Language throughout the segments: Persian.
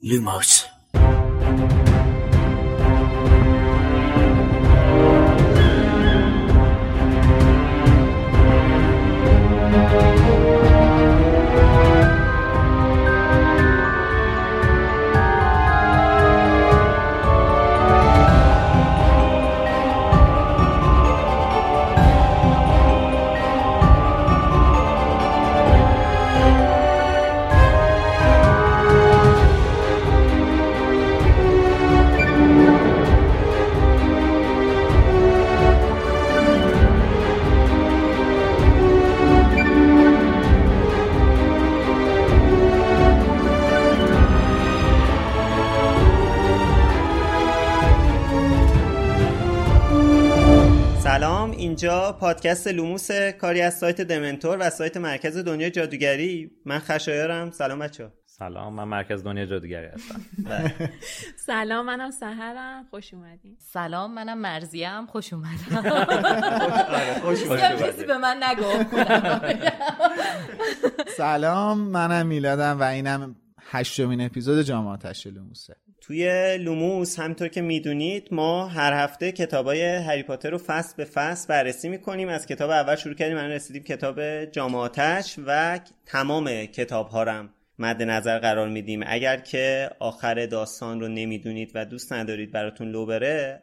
Lumos پادکست لوموس کاری از سایت دمنتور و سایت مرکز دنیای جادوگری. من خشایارم. سلام بچه سلام من مرکز دنیا جادوگری هستم. سلام منم سحرم. خوش اومدین. سلام منم مرزیم خوش اومدم. آره، خوش کسی به من نگفت سلام منم میلادم و اینم هشتمین اپیزود جامعه لوموسه. توی لوموس همطور که می‌دونید ما هر هفته کتابای هری پاتر رو فصل به فصل بررسی می‌کنیم. از کتاب اول شروع کردیم الان رسیدیم کتاب جام آتش و تمام کتاب ها رم مد نظر قرار میدیم. اگر که آخر داستان رو نمی‌دونید و دوست ندارید براتون لو بره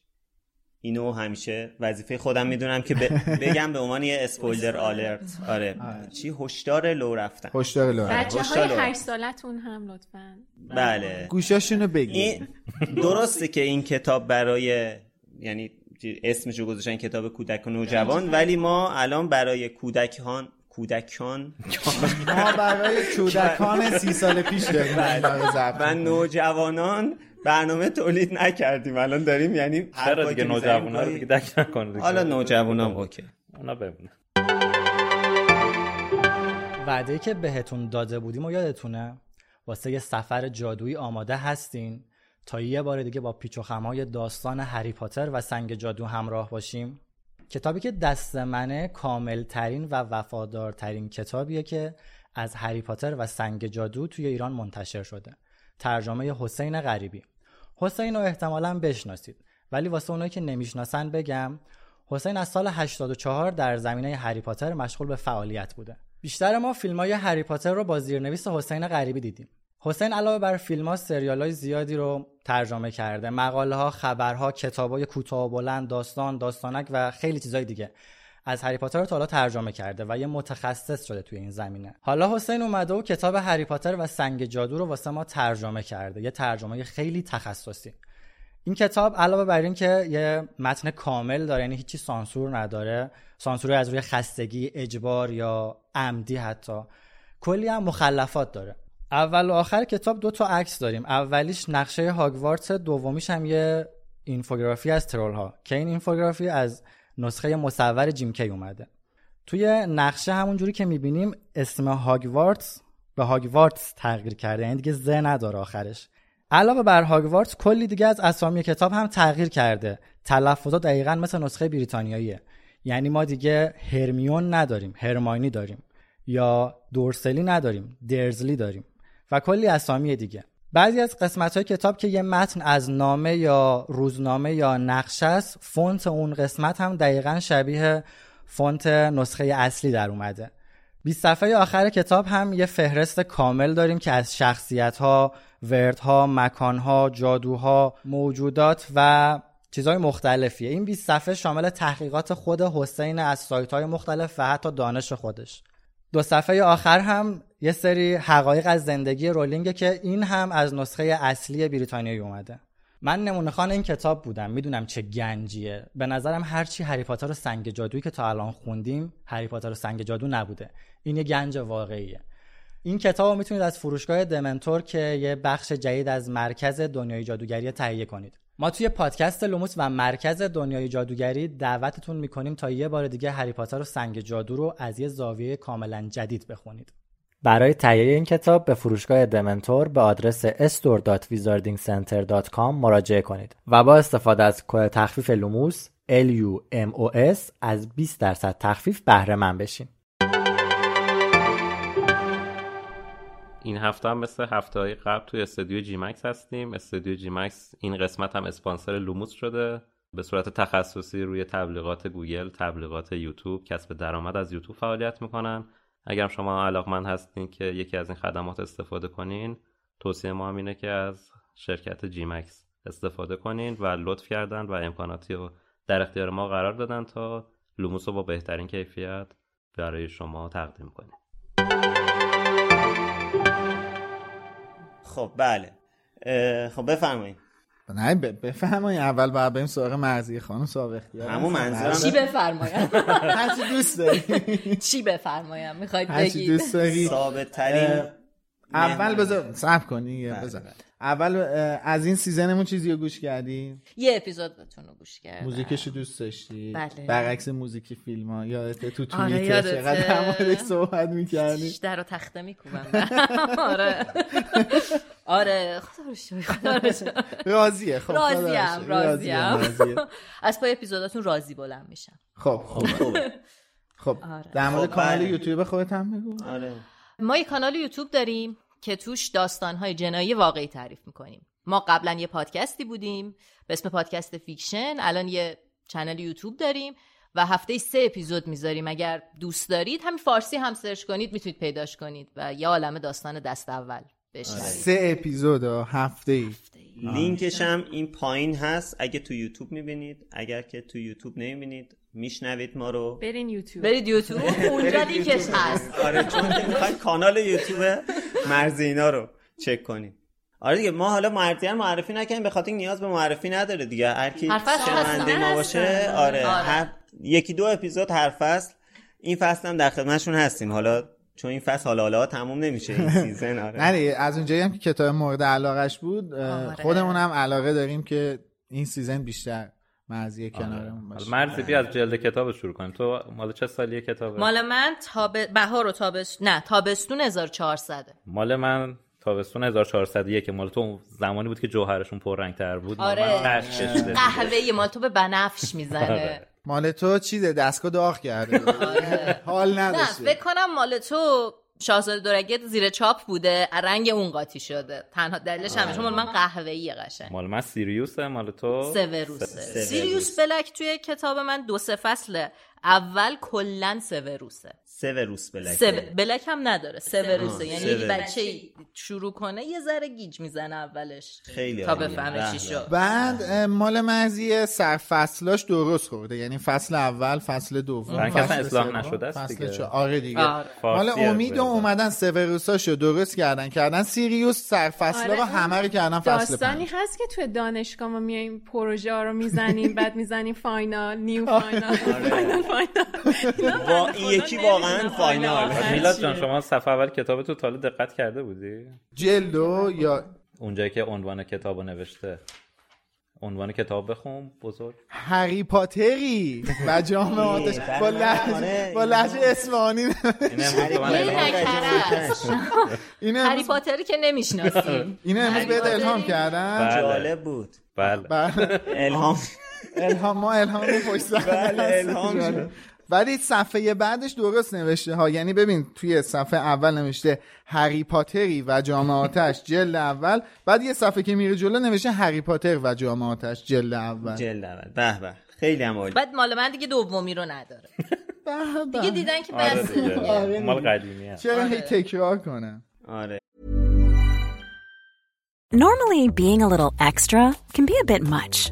اینو همیشه وظیفه خودم می‌دونم که ب- بگم به عنوان یه اسپویلر آلرت. آره. چی؟ هشدار لو رفتن. هشدار لو بچه. های هشت سالتون هم لطفا. بله. گوشاشونو بگیر. این درسته که این کتاب برای یعنی اسمشو گذاشتن کتاب کودک و نوجوان ولی ما الان برای کودکان کودکان ما برای کودکان سی سال پیش داریم و می‌کنیم. نوجوانان برنامه تولید نکردیم. الان داریم یعنی چرا حرفایی دیگه نوجوانا رو دیگه دک نکن. حالا نوجوانان اوکی. اونا بمونه وعده که بهتون داده بودیم و یادتونه واسه یه سفر جادویی آماده هستین تا یه بار دیگه با پیچ و خمای داستان هری پاتر و سنگ جادو همراه باشیم؟ کتابی که دست منه کامل ترین و وفادارترین کتابیه که از هری پاتر و سنگ جادو توی ایران منتشر شده. ترجمه حسین غریبی. حسین رو احتمالا بشناسید ولی واسه اونایی که نمی‌شناسن بگم حسین از سال 84 در زمینه هری پاتر مشغول به فعالیت بوده. بیشتر ما فیلم های هری پاتر رو با زیرنویس حسین غریبی دیدیم. حسین علاوه بر فیلم ها سریال های زیادی رو ترجمه کرده. مقاله ها خبرها کتاب های کوتاه بلند داستان داستانک و خیلی چیزای دیگه. از هری پاتر رو تا حالا ترجمه کرده و یه متخصص شده توی این زمینه. حالا حسین اومده و کتاب هری پاتر و سنگ جادو رو واسه ما ترجمه کرده. یه ترجمه خیلی تخصصی. این کتاب علاوه بر این که یه متن کامل داره یعنی هیچی سانسور نداره سانسور از روی خستگی اجبار یا عمدی حتی کلی هم مخلفات داره. اول و آخر کتاب دو تا عکس داریم. اولیش نقشه هاگوارتس دومیش هم یه اینفوگرافی از ترول ها که این اینفوگرافی از نسخه مصور جیم کی اومده. توی نقشه همونجوری که می‌بینیم اسم هاگوارتس به هاگوارتس تغییر کرده یعنی دیگه ز نداره آخرش. علاوه بر هاگوارتس کلی دیگه از اسامی کتاب هم تغییر کرده. تلفظات دقیقا مثل نسخه بریتانیاییه. یعنی ما دیگه هرمیون نداریم هرماینی داریم. یا دورسلی نداریم درزلی داریم. و کلی اسامی دیگه. بعضی از قسمت های کتاب که یه متن از نامه یا روزنامه یا نقشه است فونت اون قسمت هم دقیقا شبیه فونت نسخه اصلی در اومده. 20 صفحه آخر کتاب هم یه فهرست کامل داریم که از شخصیت ها، وردها، مکان ها، جادوها، موجودات و چیزهای مختلفیه. این 20 صفحه شامل تحقیقات خود حسین از سایت های مختلف و حتی دانش خودش. دو صفحه آخر هم یه سری حقایق از زندگی رولینگه که این هم از نسخه اصلی بریتانیایی اومده. من نمونه خان این کتاب بودم می‌دونم چه گنجیه. به نظرم هرچی هری پاتر و سنگ جادویی که تا الان خوندیم هری پاتر و سنگ جادو نبوده. این یه گنج واقعیه. این کتاب رو می‌تونید از فروشگاه دمنتور که یه بخش جدید از مرکز دنیای جادوگری تهیه کنید. ما توی پادکست لوموس و مرکز دنیای جادوگری دعوتتون می‌کنیم تا یه بار دیگه هری پاتر و سنگ جادو رو از یه زاویه کاملا جدید بخونید. برای تهیه این کتاب به فروشگاه دمنتور به آدرس store.wizardingcenter.com مراجعه کنید و با استفاده از کد تخفیف لوموس LUMOS از 20 درصد تخفیف بهره‌مند بشین. این هفته هم مثل هفته های قبل توی استودیو جی مکس هستیم. استودیو جی مکس این قسمت هم اسپانسر لوموس شده. به صورت تخصصی روی تبلیغات گوگل تبلیغات یوتیوب کسب درآمد از یوتیوب فعالیت می‌کنن. اگر شما علاقمند هستین که یکی از این خدمات استفاده کنین توصیه ما هم اینه که از شرکت جی مکس استفاده کنین و لطف کردن و امکاناتی رو در اختیار ما قرار دادن تا لوموس رو با بهترین کیفیت برای شما تقدیم کنیم. خب بله. خب بفرمایید. نه بفرمایید اول باید بریم سراغ مرزی خانم صاحب اختیار. همون منظورم چی بفرمایم هرچی دوست داری. چی بفرمایم می‌خواید هرچی بگید؟ دوست داری. ثابت ترین اول بذار صبر کنی بذار. اول از این سیزنمون چیزی رو گوش کردی؟ یه اپیزودتون رو گوش کردم. موزیکش رو دوست داشتی؟ بله. برعکس موزیک فیلم ها یادته تو آره، توییتر یادته. چقدر در موردش صحبت می‌کردی؟ در رو تخته میکوبم. آره. آره. خدا رو شکر خدا رو. راضیه خب راضیم. راضیم از پای اپیزوداتون راضی بلند میشم. خب خب خوبه خب آره. در مورد خب، کانال بله. یوتیوب خودت هم بگو. آره. ما یه کانال یوتیوب داریم. که توش داستانهای جنایی واقعی تعریف می‌کنیم. ما قبلا یه پادکستی بودیم به اسم پادکست فیکشن الان یه channel یوتیوب داریم و هفته سه اپیزود می‌ذاریم. اگر دوست دارید همین فارسی هم search کنید می‌تونید پیداش کنید و یه عالمه داستان دست اول بشنوید. سه اپیزود هفته ای لینکش هم این پایین هست. اگه تو یوتیوب می‌بینید اگر که تو یوتیوب نمی‌بینید میشنوید ما رو. برین یوتیوب. برید یوتیوب. اونجا لینکش هست. آره چون می‌خواید کانال یوتیوب مرزینا رو چک کنید. آره دیگه ما حالا مرزیان معرفی نکنیم به خاطر اینکه نیاز به معرفی نداره دیگه. هر کی شنونده. ما باشه. آره, آره. هر یکی دو اپیزود هر فصل. این فصل هم در خدمتشون هستیم. حالا چون این فصل حالا حالا تموم نمیشه این season آره. نه دیگه، از اونجایی هم که کتاب مورد علاقش بود آره. خودمون هم علاقه داریم که این season بیشتر مرزی کنارمون باشه. مرزی بیا از جلد کتاب شروع کنیم. تو مال چه سالیه کتابه؟ مال من تاب... بهار و تابست نه تابستون 1400 مال من تابستون 1401 مال تو اون زمانی بود که جوهرشون پررنگ تر بود. مال آره. قهوه مال تو به بنفش می‌زنه. آره. مال تو چیزه؟ دستگاه داغ کرده. حال نه نداشته فکر کنم مال تو شاهزاده دورگت زیر چاپ بوده رنگ اون قاطی شده. تنها دلیلش همه چون مال من قهوه ای قشنگ. مال من سیریوسه مال تو سوروسه. سوروس. سیریوس بلک توی کتاب من دو سه فصل اول کلا سوروسه. سوروس بلک سو... بلک هم نداره سوروسه. یعنی. یه بچه شروع کنه یه ذره گیج می‌زنه اولش. خیلی تا. بفهمه به چی به. شد. بعد مال مرزی سرفصلاش درست خورده. یعنی فصل اول فصل دوم فصل اصلا اصلاح نشده است فصل دیگه. آره دیگه. آره. مال امید و. اومدن سوروساشو درست کردن. کردن سیریوس سرفصلا آره، رو همه رو کردن فصل داستانی پنج. هست که توی دانشگاه ما میایم پروژه ها رو می‌زنیم بعد می‌زنیم final new final فاینال. این یکی واقعا فاینال. میلاد جان شما صفحه اول کتاب تو تا حالا دقت کرده بودی؟ جلدو یا اونجایی که عنوان کتاب رو نوشته. عنوان کتاب بخون بزرگ. هری پاتری. و جام آتش. با لحجه با لحجه اصفهانی. این هری پاتری که نمی‌شناسیم. اینو امروز بهت الهام کردن. بله. جالب بود. بله. بله. الهام الهام ما الهام پشت بله،. الهام. ولی صفحه بعدش درست نوشته ها. یعنی ببین توی صفحه اول نوشته هری پاتری و جام آتش جلد اول. بعد یه صفحه که میره جلو نوشته هری پاتر و جام آتش جلد اول. جلد اول. به به. خیلی هم عالی. بعد مال من دیگه دومی رو نداره. به به. دیگه دیدن که آره بس. آره مال دیگه. قدیمی هست چرا هی آره. تکرار کنم؟ آره. Normally, being a little extra can be a bit much,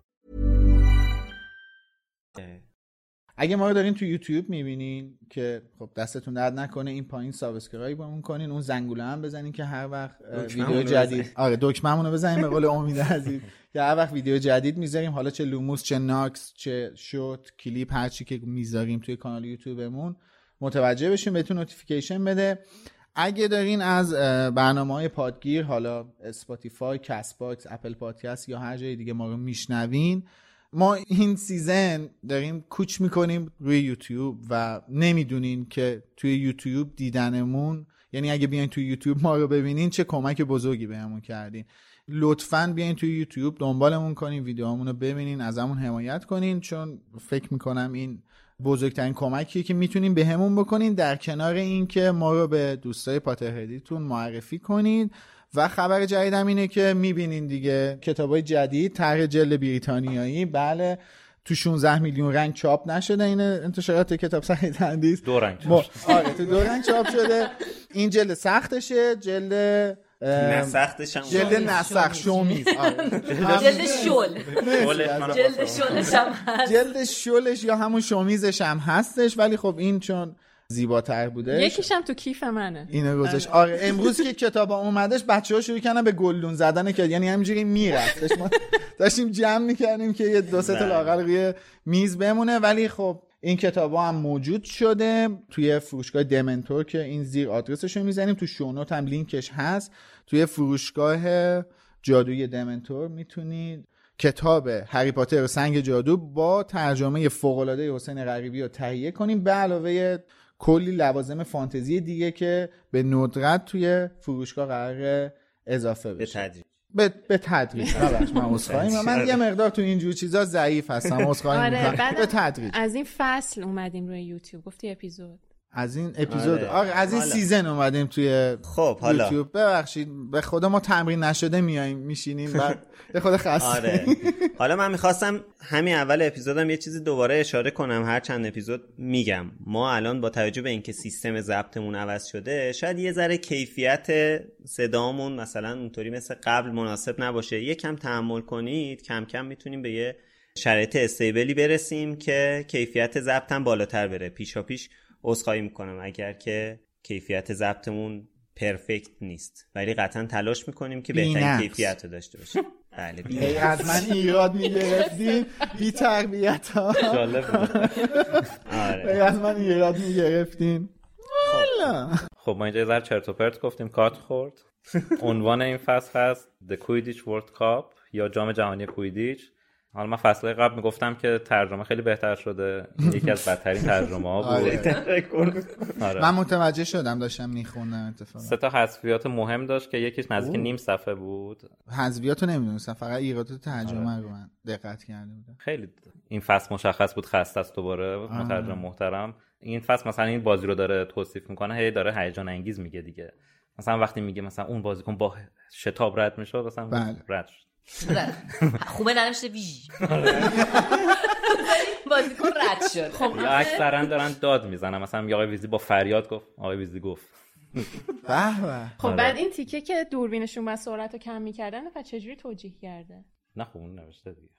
اگه ما رو دارین تو یوتیوب می‌بینین که خب دستتون درد نکنه این پایین subscribe مون کنین اون زنگوله هم بزنین که هر وقت ویدیو جدید. آره دکممون رو بزنین به قول امید عزیز که هر وقت ویدیو جدید می‌ذاریم حالا چه لوموس چه ناکس چه short clip هر چی که می‌ذاریم توی کانال یوتیوبمون متوجه بشین بهتون notification بده اگه دارین از برنامه های پادگیر حالا اسپاتیفای کست باکس اپل پادکست یا هر جای دیگه ما رو میشنوین ما این season داریم کوچ می‌کنیم روی یوتیوب و نمی‌دونین که توی یوتیوب دیدنمون یعنی اگه بیاین توی یوتیوب ما رو ببینین چه کمک بزرگی بهمون کردین. لطفا بیاین توی یوتیوب دنبالمون کنین ویدیوهامون رو ببینین ازمون حمایت کنین چون فکر می‌کنم این بزرگترین کمکیه که می‌تونین بهمون بکنین. در کنار این که ما رو به دوستای Potterhead یتون معرفی کنین و خبر جدیدم اینه که می‌بینین دیگه کتابای جدید طرح جلد بریتانیایی. بله تو 16 میلیون رنگ چاپ نشده این انتشارات کتاب سعی تندیس دو رنگ ما آره تو دو رنگ چاپ شده. این جلد سختشه جلد اه، نه سختش هم جلد نسخ شومیز. آره. جلد شل. جلد شلش هم هست. جلد شلش یا همون شومیزش هم هستش ولی خب این چون زیباتر بوده؟ یکیش هم تو کیف منه. اینو گذاشت. آره. امروز که کتاب اومدش بچه ها شروع کردن به گلدون زدن که یعنی همینجوری میرفتش. ما داشتیم جمع می‌کردیم که یه دو سه تا بله. لاقل روی میز بمونه. ولی خب این کتاب هم موجود شده توی فروشگاه دمنتور که این زیر آدرسش رو می‌زنیم. تو شونوت هم لینکش هست. توی فروشگاه جادوی دمنتور می‌تونید کتاب هری پاتر و سنگ جادو با ترجمه فوق‌العاده حسین غریبی رو تهیه کنیم. به علاوه کلی لوازم فانتزی دیگه که به ندرت توی فروشگاه قرار اضافه به بشه. تدریج. به, به تدریج. ببخش من می‌کنم. من یه مقدار تو اینجور چیزا ضعیف هستم آره به تدریج. از این فصل اومدیم روی یوتیوب. گفتی اپیزود. از این اپیزود. آره. آره از این حالا. season اومدیم توی خب حالا. یوتیوب. ببخشید به خدا ما تمرین نشده میایم میشینیم بعد به خسته. آره. حالا من می‌خواستم همین اول اپیزودم یه چیزی دوباره اشاره کنم هر چند اپیزود میگم. ما الان با توجه به اینکه سیستم ضبطمون عوض شده شاید یه ذره کیفیت صدامون مثلا اونطوری مثل قبل مناسب نباشه. یکم تحمل کنید کم کم می‌تونیم به یه شرایط استیبلی برسیم که کیفیت ضبطم بالاتر بره. پیشا پیش عذرخواهی می‌کنم اگر که کیفیت ضبطمون پرفکت نیست. ولی قطعا تلاش می‌کنیم که بهترین. کیفیت رو داشته باشیم. بله بی ای از من ایراد می‌گرفتی بی تربیت ها. آره. از من ایراد می‌گرفتین والا. خب ما اینجا یه چرت و پرت گفتیم. کات خورد. عنوان این فصل هست The Quidditch World Cup یا جام جهانی کویدیچ. حالا من فصل قبل می‌گفتم که ترجمه خیلی بهتر شده. یکی از بدترین ترجمه ها بود. آره. آره. من متوجه شدم داشتم میخوندم اتفاقا. سه تا حذفیات مهم داشت که یکیش نزدیک نیم صفحه بود. حذفیاتو نمی‌دونستم فقط ایرادات ترجمه رو من دقت کرده بودم. خیلی این فصل مشخص بود خسته است دوباره. مترجم محترم. این فصل مثلا این بازی رو داره توصیف می‌کنه هی داره هیجان انگیز میگه دیگه. مثلا وقتی میگه مثلا اون بازیکن با شتاب رد می‌شد مثلا بله. رد شد. خوبه ننوشته ویژ بازیکن رد شد خب اکثرا دارن داد می‌زنن مثلا یه آقای ویزی با فریاد گفت آقای ویزی گفت به به خب. بعد این تیکه که دوربینشون و سرعت رو کم می‌کردن و چجوری توجیه کرده نه خب اون نوشته دیگه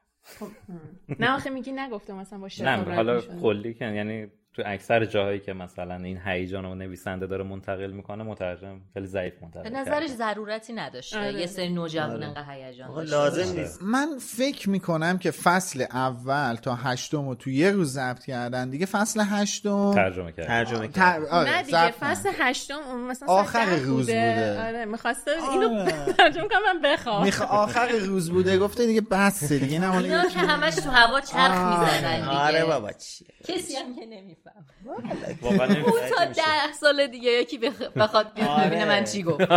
نه آخه میگی نگفته مثلا با نه حالا. کلی که یعنی تو اکثر جاهایی که مثلا این هیجان رو نویسنده داره منتقل می‌کنه مترجم خیلی ضعیف منتقل به کرده. نظرش ضرورتی نداشته. آره. یه سری نوجوان انقدر هیجان لازم باشه. نیست. من فکر می‌کنم که فصل اول تا هشتم رو تو یه روز ضبط کردن. دیگه فصل هشتم ترجمه کرد ترجمه کرد تر... آره، نه دیگه فصل. هشتم مثلا آخر روز بوده. آره می‌خواسته اینو آره. ترجمه کنم من بخوام. میخ... آخر روز بوده. گفته دیگه بس دیگه نه که همش تو هوا چرخ می‌زنن دیگه. آره بابا چیه؟ کسی هم که نمیفهم واقعا. نمی‌فهمم. اون تا ده سال دیگه یکی بخ- بخواد بیاد. آره. ببینه من چی گفت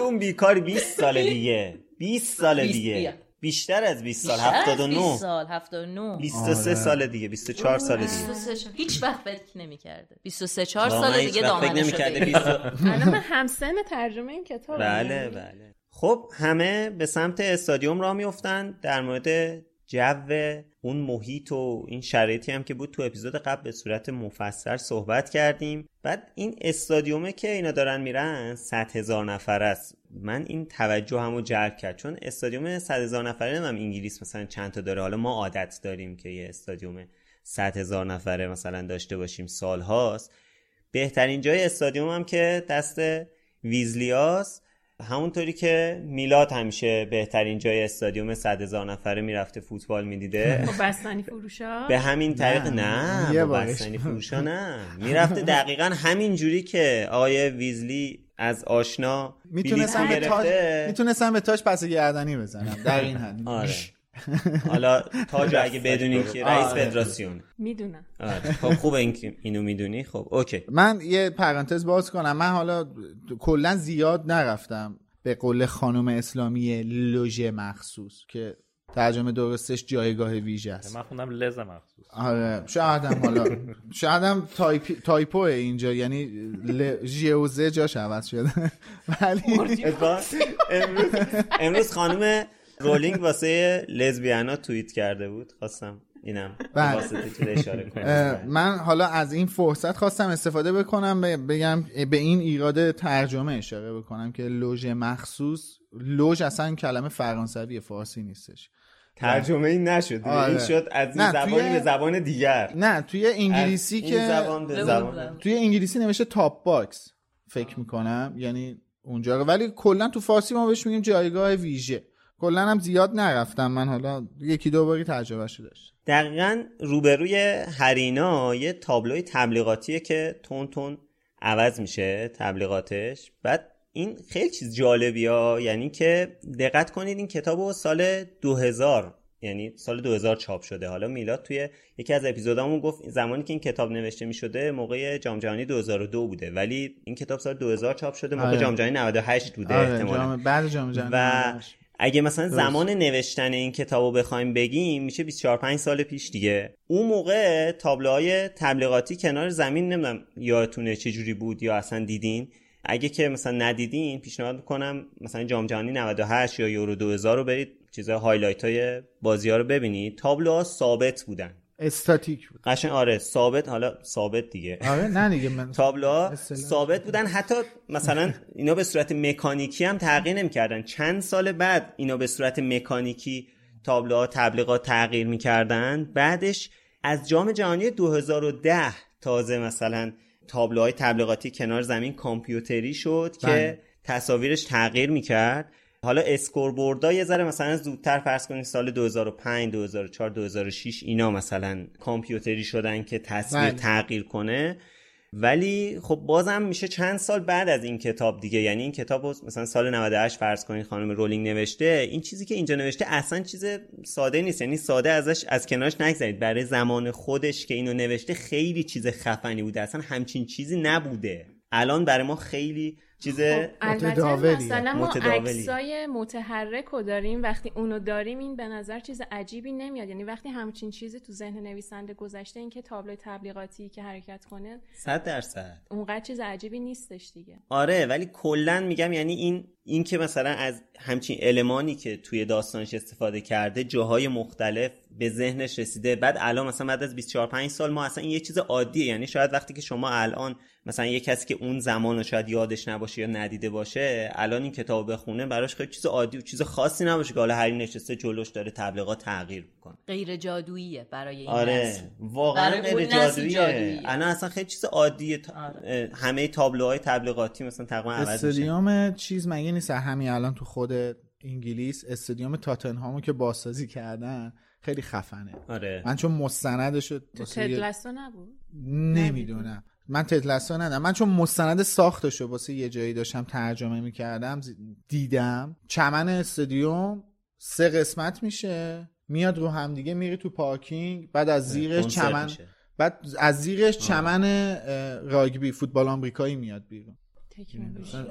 اون بیکار 20 سال دیگه. 20 سال 20 دیگه. بیشتر از 20 سال. بیشتر از 79 20 سال. 79 23 آره. سال دیگه. 24 سال دیگه. 23 سال. هیچ وقت فکر نمی‌کرده. 23 4 واقعا سال دیگه نمی‌کرده. شده 20 الان من همسن ترجمه این کتاب بله بله. خب همه به سمت استادیوم را میفتن در مورد جو اون محیط و این شرایطی هم که بود تو اپیزود قبل به صورت مفصل صحبت کردیم. بعد این استادیومه که اینا دارن میرن 100 هزار نفر است. من این توجه همو جلب کرد. چون استادیوم 100 هزار نفره هم انگلیس مثلا چند تا داره. حالا ما عادت داریم که یه استادیوم 100 هزار نفره مثلا داشته باشیم سال هاست بهترین جای استادیوم هم که دست ویزلیاس. همونطوری که میلاد همیشه بهترین جای استادیوم 100 هزار نفره می‌رفته فوتبال می‌دیده. خب بستنی فروشا؟ به همین طریق نه, یه با. بستنی فروشا نه. می‌رفته دقیقا همین جوری که آقای ویزلی از آشنا می‌تونستم به تاج گرفته. می‌تونستم به تاج پس گردنی بزنم. در این حد. آره. حالا تاج اگه بدونی که رئیس آره. فدراسیون. می‌دونم. آره. خب خوب این اینو می‌دونی. خب اوکی. من یه پرانتز باز کنم. من حالا کلا زیاد نرفتم به قول خانم اسلامی لوژه مخصوص که ترجمه درستش جایگاه ویژه است. من خوندم لز مخصوص. آره. شایدم حالا. شایدم تایپ typo اینجا. یعنی ل... ژ و ز جاش عوض شده. ولی امروز امروز خانم رولینگ واسه لزبیانا توییت کرده بود. خواستم اینم بله. اشاره کنم. من حالا از این فرصت خواستم استفاده بکنم بگم به این ایراد ترجمه اشاره بکنم که لوژ مخصوص لوژ اصلا کلمه فرانسوی فارسی نیستش. ترجمه این نشد. آره. این شد از این نه، زبانی توی- به زبان دیگر. نه توی انگلیسی که زبان به زبان. توی انگلیسی نوشته top box فکر می‌کنم. یعنی اونجا. ولی کلا تو فارسی ما بهش میگیم جایگاه ویژه. کلا هم زیاد نرفتم من حالا یکی دو باری تجربهش داشتم. دقیقا روبروی هرینا یه تابلوی تبلیغاتیه که تون تون عوض میشه تبلیغاتش. بعد این خیلی چیز جالبی ها یعنی که دقت کنید این کتاب رو سال 2000 یعنی سال 2000 چاپ شده. حالا میلاد توی یکی از اپیزودامون گفت زمانی که این کتاب نوشته می‌شده موقع جام جهانی 2002 بوده. ولی این کتاب سال 2000 چاپ شده موقع آره. جام جهانی 98 بوده آره احتمالاً. بعد جام جهانی و. اگه مثلا زمان نوشتن این کتاب رو بخوایم بگیم میشه 24 5 سال پیش دیگه. اون موقع تابلوهای تبلیغاتی کنار زمین نمی‌دونم یادتونه چه جوری بود یا اصلا دیدین؟ اگه که مثلا ندیدین پیشنهاد می‌کنم مثلا جام جهانی 98 یا یورو 2000 رو برید چیزا هایلایت های بازی ها رو ببینید. تابلوها ثابت بودن. استاتیک بود. قشنگ آره ثابت حالا ثابت دیگه. آره نه دیگه من تابلوها. ثابت بودن. حتی مثلا اینا به صورت مکانیکی هم تغییر نمی‌کردن. چند سال بعد اینا به صورت مکانیکی تابلوها تبلیغات تغییر می‌کردن. بعدش از جام جهانی 2010 تازه مثلا تابلوهای تبلیغاتی کنار زمین کامپیوتری شد بله. که تصاویرش تغییر می‌کرد. حالا اسکوربوردها یه ذره مثلا زودتر فرض کنید سال 2005 2004 2006 اینا مثلا کامپیوتری شدن که تصویر بله. تغییر کنه. ولی خب بازم میشه چند سال بعد از این کتاب دیگه. یعنی این کتاب مثلا سال 98 فرض کنید خانم رولینگ نوشته. این چیزی که اینجا نوشته اصلا چیز ساده نیست. یعنی ساده ازش از کنارش نگذارید برای زمان خودش که اینو نوشته خیلی چیز خفنی بوده. اصلا همچین چیزی نبوده. الان برای ما خیلی چیز خب البته متداولیه. مثلا ما. عکسای متحرک رو داریم وقتی اونو داریم این به نظر چیز عجیبی نمیاد یعنی وقتی همچین چیزی تو ذهن نویسنده گذشته این که تابلو تبلیغاتی که حرکت کنه صد درصد اونقدر چیز عجیبی نیستش دیگه آره ولی کلا میگم یعنی این این که مثلا از همچین المانی که توی داستانش استفاده کرده جاهای مختلف به ذهنش رسیده. بعد الان مثلا بعد از 24 5 سال ما اصلا این یه چیز عادیه. یعنی شاید وقتی که شما الان مثلا یه کسی که اون زمان رو شاید یادش نباشه یا ندیده باشه الان این کتاب بخونه براش خیلی چیز عادی و چیز خاصی نباشه که حالا هری نشسته جلوش داره تبلیغات تغییر می‌کنه. غیر جادوییه برای این آره نسل. واقعا برای غیر جادوییه. الان اصلا خیلی چیز عادیه. آره. همه تابلوهای تبلیغاتی مثلا تقریبا عوض استادیوم چیز مگه نیست؟ همین الان تو خود انگلیس استادیوم تاتنهامو که بازسازی کردن خیلی خفنه. آره. من چون مستندش تو تدلسو نبود؟ نمی‌دونم. من تدلسا ندارم. من چون مستند ساختش رو واسه یه جایی داشتم ترجمه می‌کردم دیدم. چمن استادیوم سه قسمت میشه. میاد رو همدیگه میری تو پارکینگ بعد از زیرش کنسرت چمن میشه. بعد از زیرش چمن راگبی فوتبال آمریکایی میاد بیرون.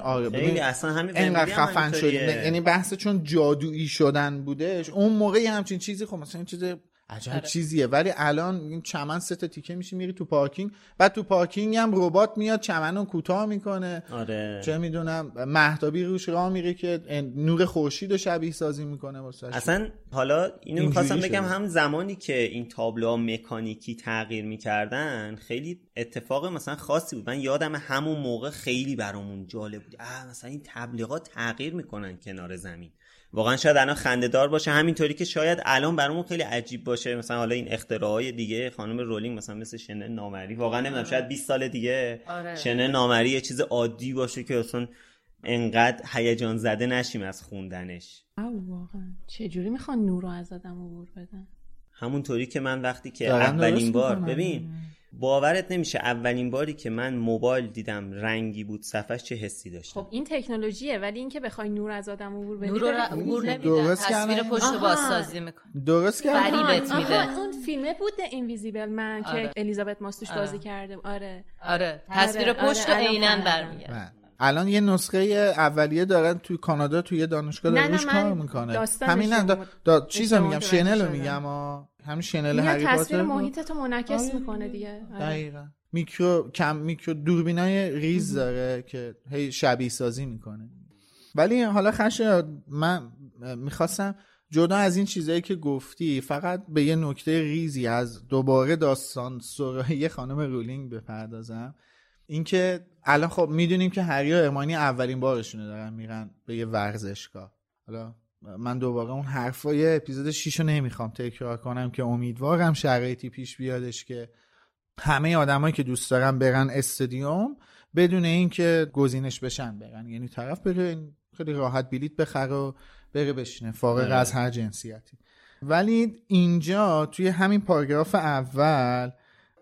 آره خیلی اصلا همین انقدر خفن. شده یعنی بحث چون جادویی شدن بودش اون موقع یه همچین چیزی خب مثلا این چیز عجب آره. چیزیه. ولی الان این چمن سه تا تیکه میشه میری تو پارکینگ. بعد تو پارکینگ هم ربات میاد چمن رو کوتاه می‌کنه. آره. چه می‌دونم مهتابی روش راه میره که نور خورشید رو شبیه سازی می‌کنه واسه اصلا حالا اینو می‌خواستم بگم. هم زمانی که این تابلوها مکانیکی تغییر می‌کردن خیلی اتفاق مثلا خاصی بود. من یادم همون موقع خیلی برامون جالب بود. مثلا این تبلیغات تغییر می‌کنن کنار زمین. واقعا شاید الان خنده دار باشه. همینطوری که شاید الان برامون خیلی عجیب باشه. مثلا حالا این اختراعای دیگه خانم رولینگ مثلا مثل شنه نامری. واقعا نمی‌دونم شاید 20 سال دیگه آره. شنه نامری یه چیز عادی باشه که اصلا انقدر هیجان زده نشیم از خوندنش. او واقعا. چجوری می‌خوان نور رو از آدم عبور بدن؟ همونطوری که من وقتی که اولین بار. ببین باورت نمیشه اولین باری که من موبایل دیدم رنگی بود صفحش چه حسی داشتم خب این تکنولوژیه ولی اینکه بخوای نور از آدم عبور بدی نور عبور درست تصویر کردن. پشت. بازسازی می‌کنه درست کردم فریبت میده. اون فیلمه بود اینویزیبل من آره. که الیزابت ماستوش آره. بازی کرده آره آره تصویر آره، پشت آره، الان عینا فهمیدم. برمیگرد بله. الان یه نسخه اولیه دارن توی کانادا توی یه دانشگاه داره روش کار می‌کنه همین دا, دا اشتباه میگم شنل رو. میگم آه. همین شنل هری تصویر محیط تو منعکس آره. می‌کنه دیگه. آره. دقیقا. میکرو کم میکرو دوربینای ریز داره که هی شبیه سازی می‌کنه. ولی حالا خش من می‌خواستم جدا از این چیزایی که گفتی فقط به یه نکته ریزی از دوباره داستان سرایی خانم رولینگ بپردازم. اینکه الان خب می‌دونیم که هری و ارمانی اولین بارشونه دارن میرن به یه ورزشگاه. حالا من دوباره اون حرفای اپیزود 6 رو نمی‌خوام تکرار کنم که امیدوارم شرایطی پیش بیادش که همه آدمایی که دوست دارن برن استادیوم بدون اینکه گزینش بشن برن. یعنی طرف بره خیلی راحت بلیت بخره و بره بشینه فارغ آره. از هر جنسیتی. ولی اینجا توی همین پاراگراف اول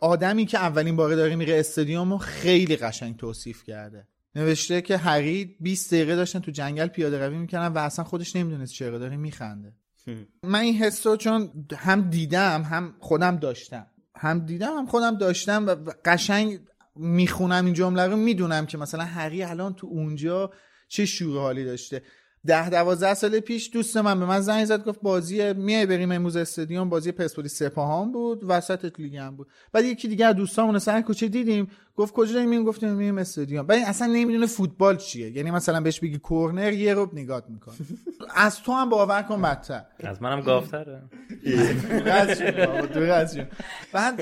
آدمی که اولین باره داره میره استادیوم رو خیلی قشنگ توصیف کرده. نوشته که هری 20 دقیقه داشتن تو جنگل پیاده روی می‌کنن و اصلا خودش نمی‌دونست چرا داره میخنده. من این حس رو چون هم دیدم هم خودم داشتم. هم دیدم هم خودم داشتم و و قشنگ می‌خونم این جمله رو می‌دونم که مثلا هری الان تو اونجا چه شور حالی داشته. ده دوازده سال پیش دوست من به من زنگ زد گفت بازی میای بریم امروز استادیوم بازی پرسپولیس سپاهان بود وسط لیگ هم بود. بعد یکی دیگه از دوستامون سر کوچه دیدیم. گفت کجا داریم میریم؟ گفتیم میریم استادیوم. بعد این اصلا نمی‌دونه فوتبال چیه. یعنی مثلا بهش بگی کورنر یه رو نگات می‌کنه. از تو هم باور کن بدتر. از منم گافتره. بعد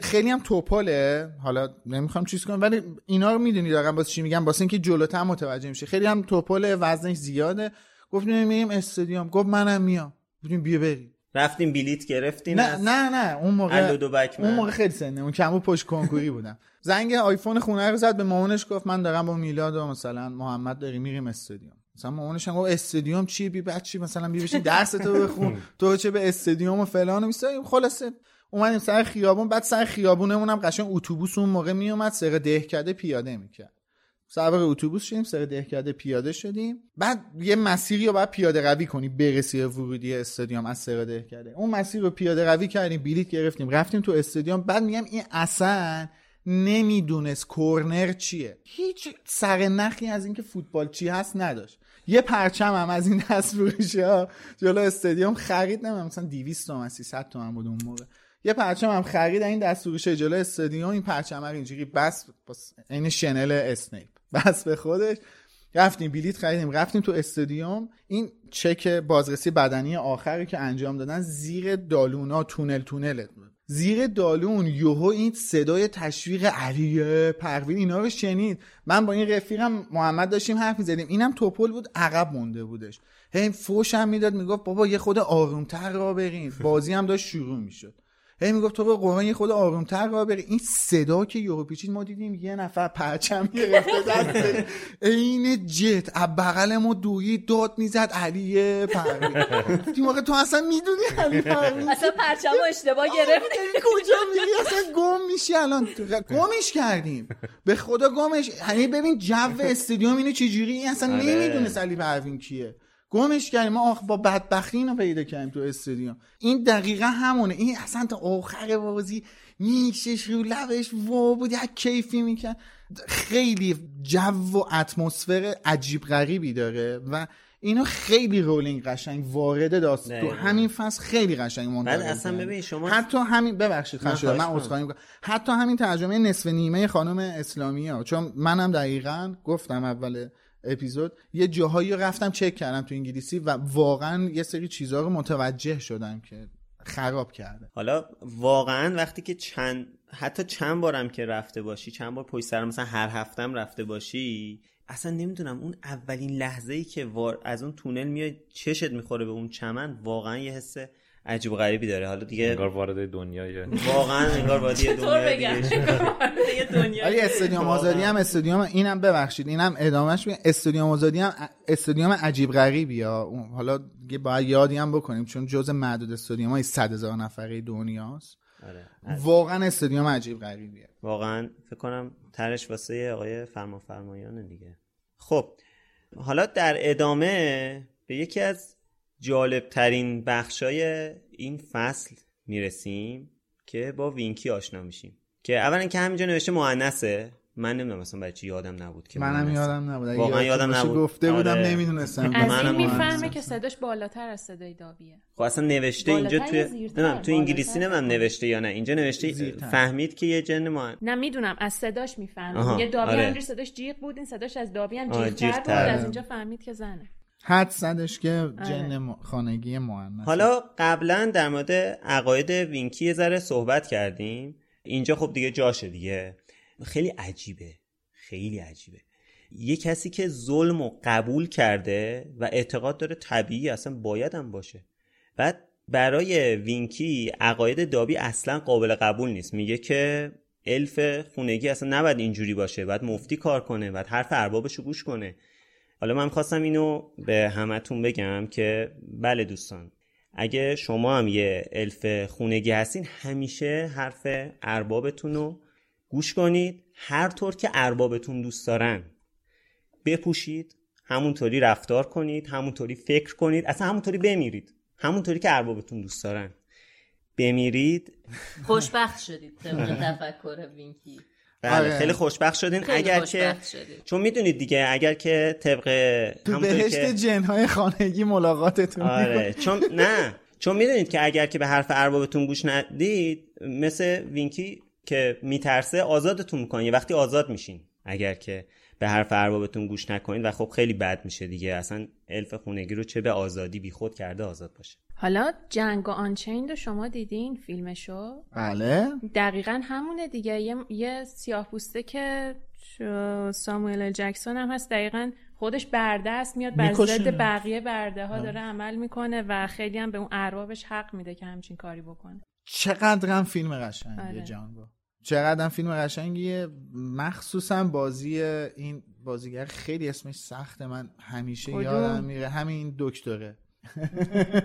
خیلی هم توپاله حالا نمی‌خوام چیز کنم ولی اینا رو می‌دونی دارم واسه چی میگم واسه اینکه جلوتر متوجه میشه. خیلی هم توپاله وزنش زیاده. گفتیم میریم استادیوم. گفت منم میام. گفتیم بیا بریم. رفتیم بلیت گرفتیم نه نه نه اون موقع. اون موقع خیلی سنه اون کمو پشت کنکوری بودم. زنگ آیفون خونه رو زد به مامانش گفت من دارم با میلاد و مثلا محمد داریم میریم استادیوم. مثلا مامانش هم گفت استادیوم چیه بی بچی مثلا بی بشین درس تو بخون. تو چه به استادیوم و فلان و خلاصه اومدیم سر خیابون بعد سر خیابونمون هم قشنگ اتوبوس اون موقع میومد سر دهکده پیاده می‌کرد. سوار اتوبوس شدیم سر دهکده پیاده شدیم. بعد یه مسیری رو باید پیاده روی کنی برسی به ورودی استادیوم از سر دهکده. اون مسیر رو پیاده روی کردیم بلیت گرفتیم رفتیم تو استادیوم. بعد میگم این اصلا نمی‌دونست کورنر چیه. هیچ سر نخی از اینکه فوتبال چی هست نداشت. یه پرچم هم از این دست ها جلو استادیوم خرید نمیم. مثلا 200 تومن 300 تومن بود اون موقع. یه پرچم هم خرید این دست جلو استادیوم. این پرچم رو اینجوری بس این شنل اسنیپ. بس به خودش. رفتیم بلیت خریدیم رفتیم تو استادیوم. این چک بازرسی بدنی آخری که انجام دادن زیر دالونا تونل تونل زیر دالون یوهو این صدای تشویق علیه پروین اینا رو شنید. من با این رفیقم محمد داشتیم حرف می‌زدیم. اینم توپل بود عقب مونده بودش. هی فوش هم می‌داد می‌گفت بابا یه خود آرومتر را برین بازی هم داشت شروع می‌شد. هی می‌گفت تو به قرآن یه خود آرومتر را بری. این صدا که یورو پیچید ما دیدیم یه نفر پرچم گرفته دست عین جت از بغل ما دویی داد می‌زد علی پروین. گفتیم آقا تو اصلا می‌دونی علی پروین اصلا پرچم اشتباه گرفت. کجا میری؟ اصلا گم میشی الان. گمش کردیم. به خدا گمش. یعنی ببین جو استادیوم اینو چجوری؟ اصلا آره. نمی‌دونه علی پروین کیه. گمش کردیم. ما آخ با بدبختی اینو پیدا کردیم تو استادیوم این دقیقا همونه. این اصلا تا آخر بازی نیشش رو لبش وا بود یک کیفی می‌کرد. خیلی جو و اتمسفر عجیب غریبی داره و اینو خیلی رولینگ قشنگ وارد داست. تو. همین فصل خیلی قشنگ منتقل بعد اصلا. ببین شما حتی همین ببخشید خواهش من عذرخواهی می‌کنم. حتی همین ترجمه نصف نیمه خانم اسلامی ها چون منم دقیقا گفتم اول اپیزود یه جاهایی رفتم چک کردم تو انگلیسی و واقعا یه سری چیزها رو متوجه شدم که خراب کرده. حالا واقعا وقتی که چند حتی چند بارم که رفته باشی چند بار پشت سر مثلا هر هفتم رفته باشی اصلا نمی‌دونم اون اولین لحظه ای که وار... از اون تونل میای چشت می‌خوره به اون چمن واقعا یه حس عجیب غریبی داره. حالا دیگه انگار وارد دنیای واقعا انگار وارد یه دنیای بگم؟ دیگه یه دنیا ولی استادیوم آزادی هم استادیوم اینم ببخشید اینم ادامهش بگم استادیوم آزادی هم استادیوم عجیب غریبی ها. حالا دیگه باید یادی هم بکنیم چون جز معدود استادیوم های 100 هزار نفره دنیاست. آره. واقعا استادیوم عجیب غریبیه. واقعا فکر کنم ترش واسه آقای فرما فرمایانه دیگه. خب حالا در ادامه به یکی از جالب ترین بخشای این فصل می‌رسیم که با وینکی آشنا میشیم که اولا که همینجا نوشته مؤنثه من نمی‌دونم مثلا برای چی یادم نبود که منم. یادم نبود واقعا یادم نبود. گفته بودم آره. نمی‌دونستم از منم این. می‌فهمه که صداش بالاتر از صدای دابیه خب اصلا نوشته اینجا توی؟ نمی‌دونم تو انگلیسی. نمی‌دونم نوشته یا نه اینجا نوشته زیرتر. فهمید که یه جن ما نه می‌دونم از صداش می‌فهمه یه دابی آره. صداش جیغ بود این صداش از دابی هم جیغتر بود. از اینجا فهمید که زنه حد زدش که آره. جن خانگی مؤنث حالا قبلا در مورد عقاید وینکی یه ذره صحبت کردیم. اینجا خب دیگه جاشه دیگه. خیلی عجیبه. خیلی عجیبه. یه کسی که ظلم و قبول کرده و اعتقاد داره طبیعی اصلا باید هم باشه. بعد برای وینکی عقاید دابی اصلا قابل قبول نیست. میگه که الف خونگی اصلا نباید اینجوری باشه. باید مفتی کار کنه. باید حرف اربابش رو گوش کنه. حالا من خواستم اینو به همتون بگم که بله دوستان اگه شما هم یه الف خونگی هستین همیشه حرف اربابتون رو گوش کنید. هر طور که اربابتون دوست دارن بپوشید همونطوری رفتار کنید همونطوری فکر کنید اصلا همونطوری بمیرید. همونطوری که اربابتون دوست دارن. بمیرید. خوشبخت شدید طبق تفکر وینکی. بله آره. خیلی خوشبخت شدین. خیلی اگر که شدید چون می‌دونید دیگه اگر که طبق تو بهشت که- جنهای خانگی ملاقاتتون آره. چون نه. چون می‌دونید که اگر که به حرف اربابتون گوش ندید مثل وینکی که میترسه آزادتون می‌کنه. یه وقتی آزاد میشین اگر که به حرف اربابتون گوش نکنید و خب خیلی بد میشه دیگه. اصلا الف خونگی رو چه به آزادی بیخود کرده آزاد باشه. حالا جنگ و آنچیند رو شما دیدین فیلمشو؟ بله. دقیقا همونه دیگه. یه, یه سیاه پوسته که ساموئل ال جکسون هم هست. دقیقا خودش برده است میاد بر. ضد بقیه برده ها داره عمل می‌کنه و خیلی هم به اون اربابش حق میده که همچین کاری بکنه. چقدر هم فیلم قشنگیه آره. جان با چقدر هم فیلم قشنگیه. مخصوصا بازی این بازیگر خیلی اسمش سخته. من همیشه؟ یادم میره. همین دکتره.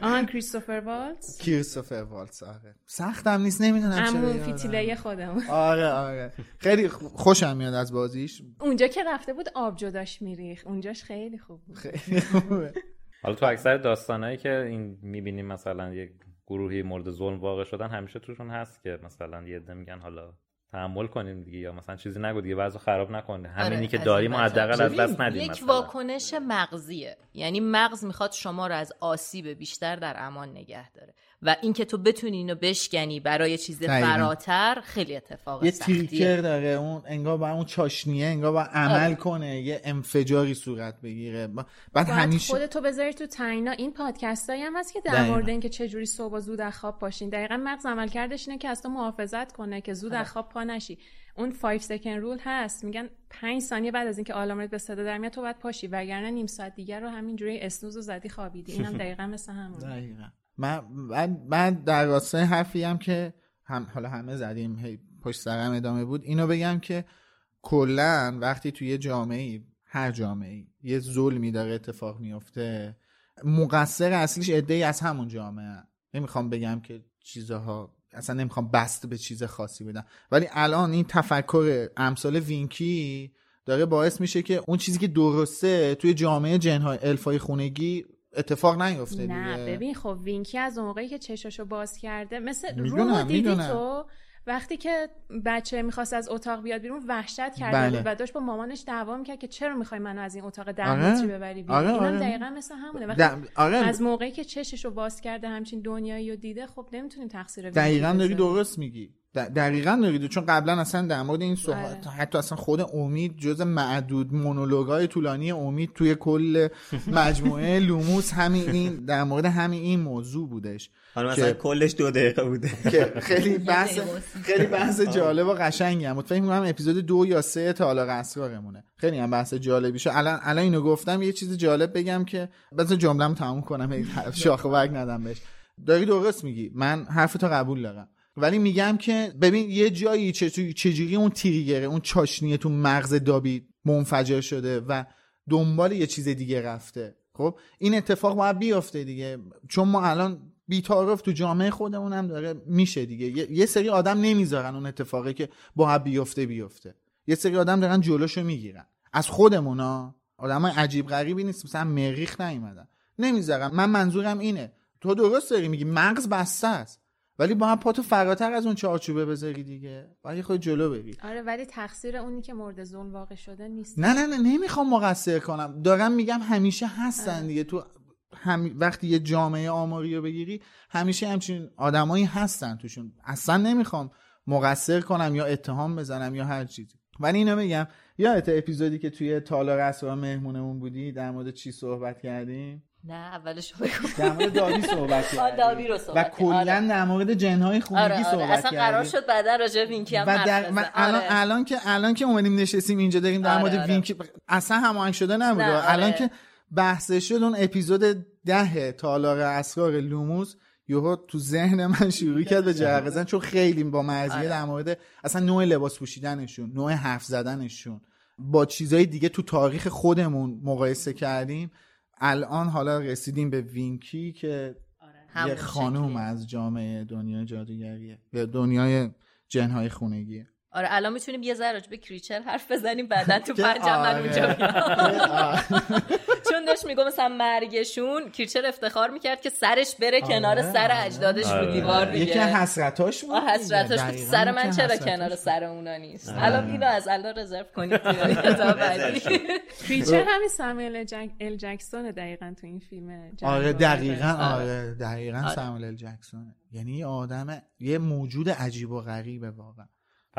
آن کریستوفر والتز؟ کریستوفر والتز آره. سختم نیست نمی‌دونم چرا امون فیتیله خودمون. آره آره. خیلی خوشم میاد از بازیش. اونجا که رفته بود آب جداش میریخ اونجاش خیلی خوب بود. خیلی خوبه. حالا تو اکثر داستانهایی که این می‌بینیم مثلا یک گروهی مورد ظلم واقع شدن همیشه توشون هست که مثلا یه عده میگن حالا تحمل کنیم دیگه. یا مثلا چیزی نگو دیگه وضع خراب نکنه همینی آره، که داریم و حداقل از دست ندیم یک مثلا. واکنش مغزیه. یعنی مغز می‌خواد شما رو از آسیب بیشتر در امان نگه داره. و اینکه تو بتونی اینو بشکنی برای چیز. فراتر خیلی اتفاق یه سختیه. تریکر داره اون انگار با اون چاشنیه انگار با عمل آره. کنه یه انفجاری صورت بگیره. با- بعد همیشه خودتو بذاری تو تعیینا این پادکست هایی هم هست که در. مورد اینکه چه جوری صبح و زود از خواب پاشین. دقیقا مغز عمل کردش اینه که از تو محافظت کنه که زود از خواب پا نشی. اون 5 سکند رول هست. میگن 5 ثانیه بعد از اینکه آلارمت به صدا در میاد تو باید پاشی وگرنه نیم ساعت دیگر رو همینجوری اسنوز و زدی خوابیدی. اینم دقیقا مثل همون دقیقا. من من, من در راستای حرفی هم که هم حالا همه زدیم هی پشت سرم ادامه بود اینو بگم که کلا وقتی توی یه جامعه هر جامعه یه ظلمی داره اتفاق میفته مقصر اصلیش ای از همون جامعه نمی‌خوام بگم که چیزها اصلا نمی‌خوام بست به چیز خاصی بدم. ولی الان این تفکر امثال وینکی داره باعث میشه که اون چیزی که درسته توی جامعه جنهای الفای خونگی اتفاق نیفته نه دیگه. ببین خب وینکی از اون موقعی که چشاشو باز کرده مثل رومو دیدی. تو وقتی که بچه می‌خواست از اتاق بیاد بیرون وحشت کرده بله. و داشت با مامانش دعوا می‌کرد که چرا می‌خوای منو از این اتاق ده آره. ببری بیرون آره، اینم آره. دقیقا مثل همونه وقتی آره از موقعی که چششو باز کرده همچین دنیایی رو دیده خب نمی‌تونیم تقصیر دقیقا داری. درست میگی دقیقا داری درست- چون قبلا اصلا در مورد این صحبت آره. حتی اصلا خود امید جز معدود مونولوگای طولانی امید توی کل مجموعه لوموس همین این در مورد همین این موضوع بودش. حالا مثلا که- کلش دو دقیقه بوده. که خیلی بحث و خیلی بحث جالب و قشنگی هم فکر می‌کنم اپیزود دو یا سه تالا اسرارمونه خیلی هم بحث جالبی شد. الان الان اینو گفتم یه چیز جالب بگم که بذار جمله‌مو تموم کنم هی شاخه برگ ندم بهش. داری درست میگی. من حرفتو قبول دارم. ولی میگم که ببین یه جایی چجوری اون تریگره اون چاشنیه تو مغز دابی منفجر شده و دنبال یه چیز دیگه رفته. خب؟ این اتفاق باید بیفته دیگه. چون ما الان بیتارف تو جامعه خودمون هم داره میشه دیگه. یه سری آدم نمی‌ذارن اون اتفاقی که باید بیفته بیفته. یه سری آدم دارن جلوشو می‌گیرن. از خودمونا؟ آدم عجیب غریبی نیست. مثلا مریخ نیومدن. نمی‌ذارن. من منظورم اینه. تو درست داری میگی. مغز بسته است. ولی با هم پاتو فراتر از اون چارچوبه بذاری دیگه؟ باید خود جلو بری. آره ولی تقصیر اونی که مورد ظلم واقع شده نیست. نه نه نه نمی‌خوام مقصر کنم. دارم میگم همیشه هستن آره. دیگه. تو هم... وقتی یه جامعه آماری رو بگیری همیشه همچین آدمایی هستن توشون. اصلا نمی‌خوام مقصر کنم یا اتهام بزنم یا هر چیزی ولی اینو میگم یادت اپیزودی که توی تالار اسرار مهمونمون بودی در مورد چی صحبت کردیم؟ نه اولش بگو. در مورد داوی صحبت کردیم داوی رو صحبت و کلا آره. در مورد جنهای خونگی آره آره. صحبت اصلا قرار شد بعدا راجع وینکی هم و در... من الان آره. الان که الان که اومدیم نشستیم اینجا داریم در مورد وینکی اصلا هماهنگ شده نبود. الان که بحث شد اون اپیزود ده تالار اسرار لوموس یهو تو ذهن من شروع کرد به جرقه زدن چون خیلی با مرزیه در مورد اصلا نوع لباس پوشیدنشون نوع حرف زدنشون. با چیزهای دیگه تو تاریخ خودمون مقایسه کردیم. الان حالا رسیدیم به وینکی که یه خانوم از جامعه دنیای جادوگریه. به دنیای جنهای خونگیه. آره الان می‌تونیم یه ذره به کریچر حرف بزنیم بعدا تو پنجم من اونجا چون داشت میگم مثلا مرگشون کریچر افتخار می‌کرد که سرش بره کنار سر اجدادش رو دیوار دیگه. یکی حسرتاش بود حسرتاش بود. سر من چرا کنار سر اونا نیست؟ الان اینو از الان رزرو کنید. کریچر همین سامیل ال جکسون دقیقا تو این فیلم آره دقیقا آره دقیقا سامیل ال جکسونه. یعنی یه آدم یه موجود عجیب و غریبه واقعا.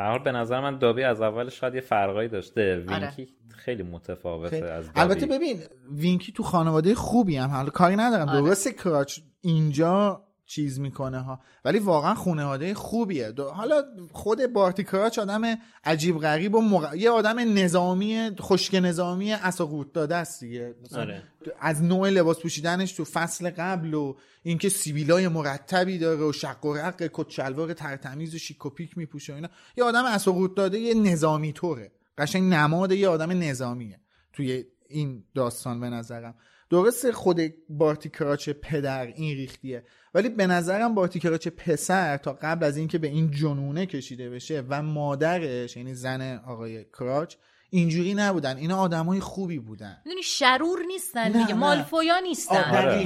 حال به نظر من دابی از اول شاید یه فرقایی داشته وینکی آره. خیلی متفاوته خیلی. از دابی. البته ببین وینکی تو خانواده خوبی هم حالا کاری ندارم آره. درسته کراچ اینجا چیز می‌کنه ها. ولی واقعا خانواده خوبیه. حالا خود بارتی کراچ آدم عجیب غریب و مغ... یه آدم نظامی خشک نظامی عصا قورت داده است دیگه. آره. از نوع لباس پوشیدنش تو فصل قبل و اینکه سیبیلای مرتبی داره و شق و رق کت شلوار ترتمیز و شیک و پیک میپوشه اینا. یه آدم اساقوت داده یه نظامی طوره. قشنگ نماد یه آدم نظامیه. توی این داستان به نظرم. درسته خود بارتی کراچ پدر این ریختیه. ولی به نظرم بارتی کراچ پسر تا قبل از اینکه به این جنونه کشیده بشه و مادرش یعنی زن آقای کراچ اینجوری نبودن. اینا آدمای خوبی بودن. می‌دونی شرور نیستن دیگه. مالفویا نیستن.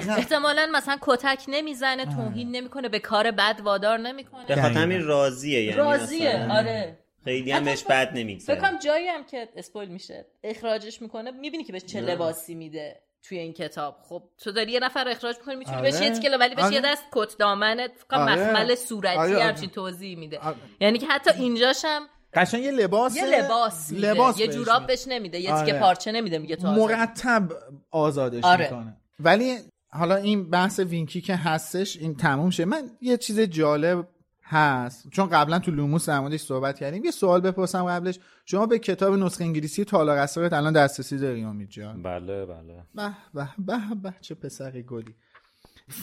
احتمالا مثلا کتک نمی‌زنه توهین نمی‌کنه به کار بد وادار نمی‌کنه. به خاطر همین راضیه یعنی راضیه آره. خیلی هم بهش بد نمیگذره. فکر جایی هم که اسپویل میشه اخراجش می‌کنه می‌بینی که بهش چه لباسی میده. توی این کتاب خب تو داری یه نفر اخراج می‌کنی می‌تونی آره. بهش یه ولی بهش آره. یه دست کت دامنت آره. مخمل صورتی آره. همچین توضیح میده آره. یعنی که حتی اینجاشم قشنگ یه لباس یه لباس میده لباس یه جوراب بهش نمیده یه تیکه آره. پارچه نمیده میگه تو مرتب آزادش آره. می‌کنه ولی حالا این بحث وینکی که هستش این تموم شه من یه چیز جالب هست. چون قبلا تو لوموس در صحبت کردیم. یه سوال بپرسم قبلش. شما به کتاب نسخه انگلیسی تالار اسرارت الان دسترسی داری امید جان؟ بله بله. به به به به چه پسر گلی.